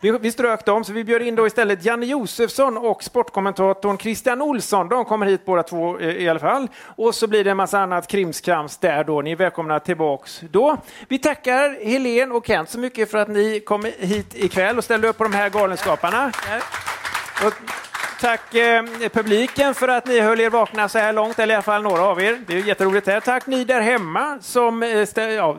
vi, vi strök dem, så vi bjöd in då istället Janne Josefsson och sportkommentatorn Christian Olsson. De kommer hit båda två eh, i alla fall. Och så blir det en massa annat krimskrams där då. Ni är välkomna tillbaks då. Vi tackar Helen och Kent så mycket för att ni kom hit ikväll och ställde upp på de här galenskaparna. Och tack eh, publiken för att ni höll er vakna så här långt, eller i alla fall några av er. Det är jätteroligt. Här. Tack ni där hemma som... Eh, stä- ja,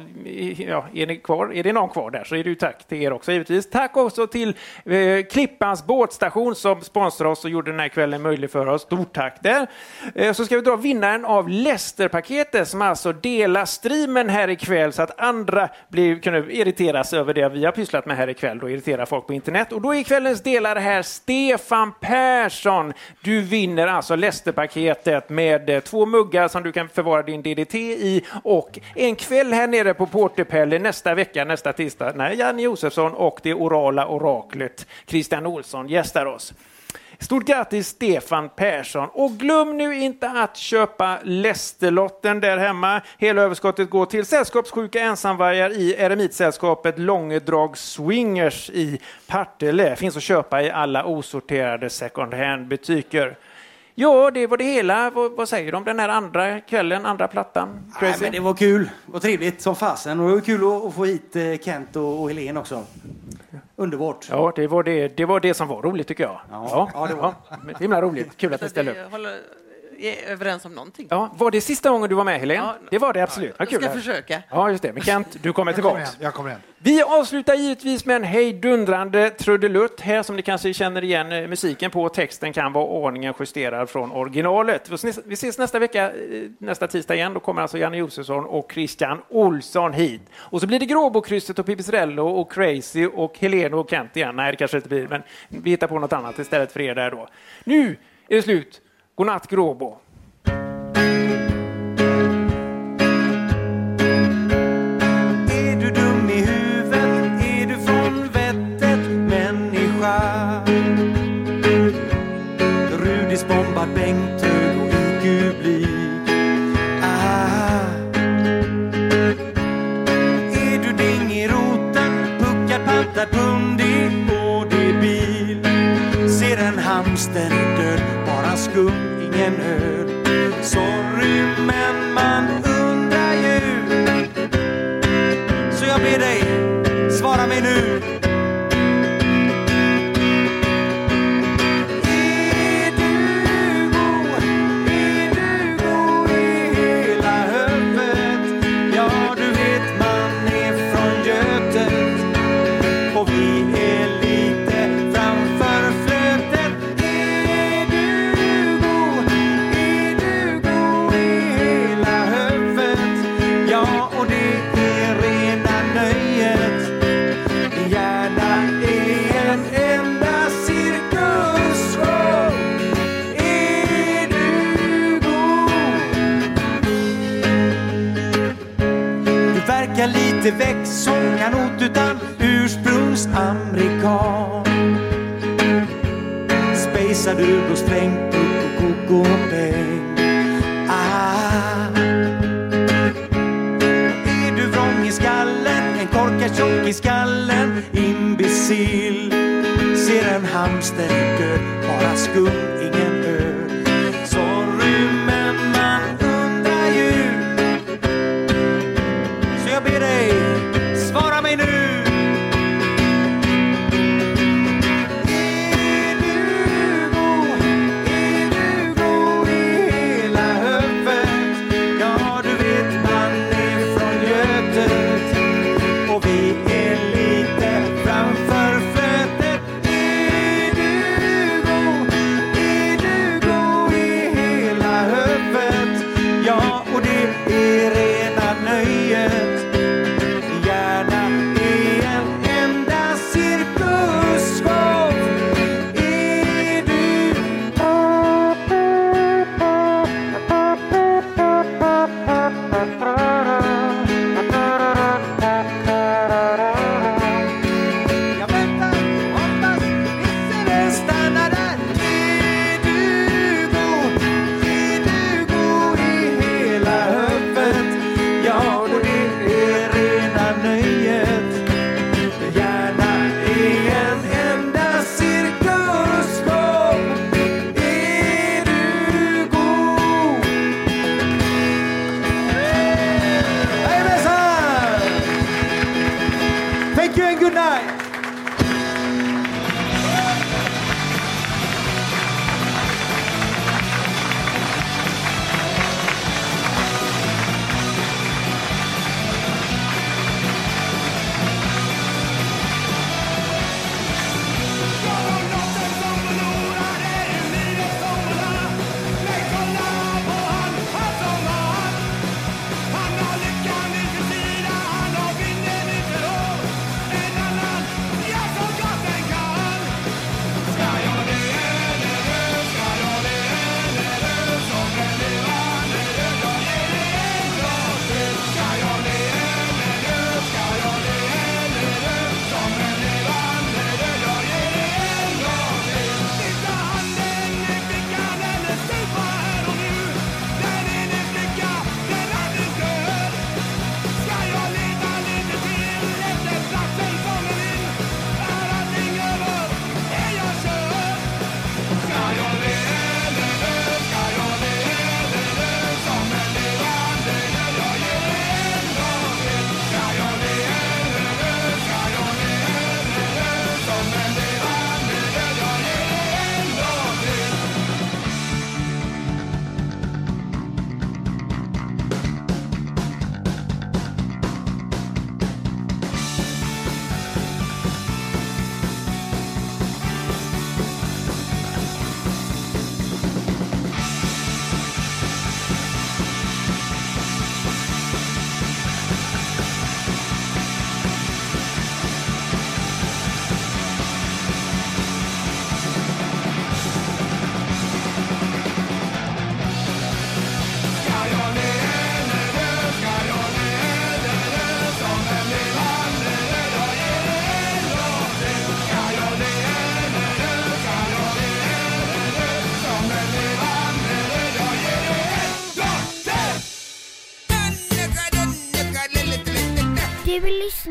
ja, är ni kvar? Är det någon kvar där så är det ju tack till er också givetvis. Tack också till eh, Klippans båtstation som sponsrar oss och gjorde den här kvällen möjlig för oss. Stort tack där. Eh, så ska vi dra vinnaren av Lästerpaketet som alltså delar streamen här ikväll så att andra blir, kunde irriteras över det vi har pysslat med här ikväll och irritera folk på internet. Och då är kvällens delare här Stefan Persson. Du vinner alltså Leicester-paketet med eh, två muggar som du kan förvara din DDT i och en kväll här nere på Porterpelle nästa vecka, nästa tisdag, när Janne Josefsson och det orala oraklet Christian Olsson gästar oss. Stort grattis Stefan Persson och glöm nu inte att köpa Lästerlotten där hemma. Hela överskottet går till sällskapssjuka ensamvargar i Eremitsällskapet Långedrag Swingers i Partille. Finns att köpa i alla osorterade second hand-butiker. Ja, det var det hela. Vad, vad säger du om den här andra kvällen, andra plattan? Nej, men det var kul och trevligt som fasen. Och det var kul att, att få hit eh, Kent och, och Helene också. Underbart. Ja, det var det, det var det som var roligt tycker jag. Ja, ja, det var. ja. Himla roligt. Kul att ni ställde upp. Är överens om någonting. Ja, var det sista gången du var med Helene? Ja. Det var det absolut. Vad Jag ska försöka. Ja, just det. Men Kent, du kommer Jag kommer tillbaks. igen. Jag kommer igen. Vi avslutar givetvis med en hejdundrande trudelutt här som ni kanske känner igen eh, musiken på. Texten kan vara aningen justerad från originalet. Vi ses- Vi ses nästa vecka, eh, nästa tisdag igen. Då kommer alltså Janne Josefsson och Christian Olsson hit. Och så blir det Gråbokrysset och Pipistrello och Crazy och Helene och Kent igen. Nej, det kanske inte blir, men vi hittar på något annat istället för er där då. Nu är det slut. Godnatt Gråbo. Sorry, inte växtsångarnot som kanot utan ursprungsamerikan. Spejsar du på sträng, upp och koko och peng. Ah. Är du vrång i skallen, en korkad tjock i skallen, imbecill. Ser en hamster död, bara skum,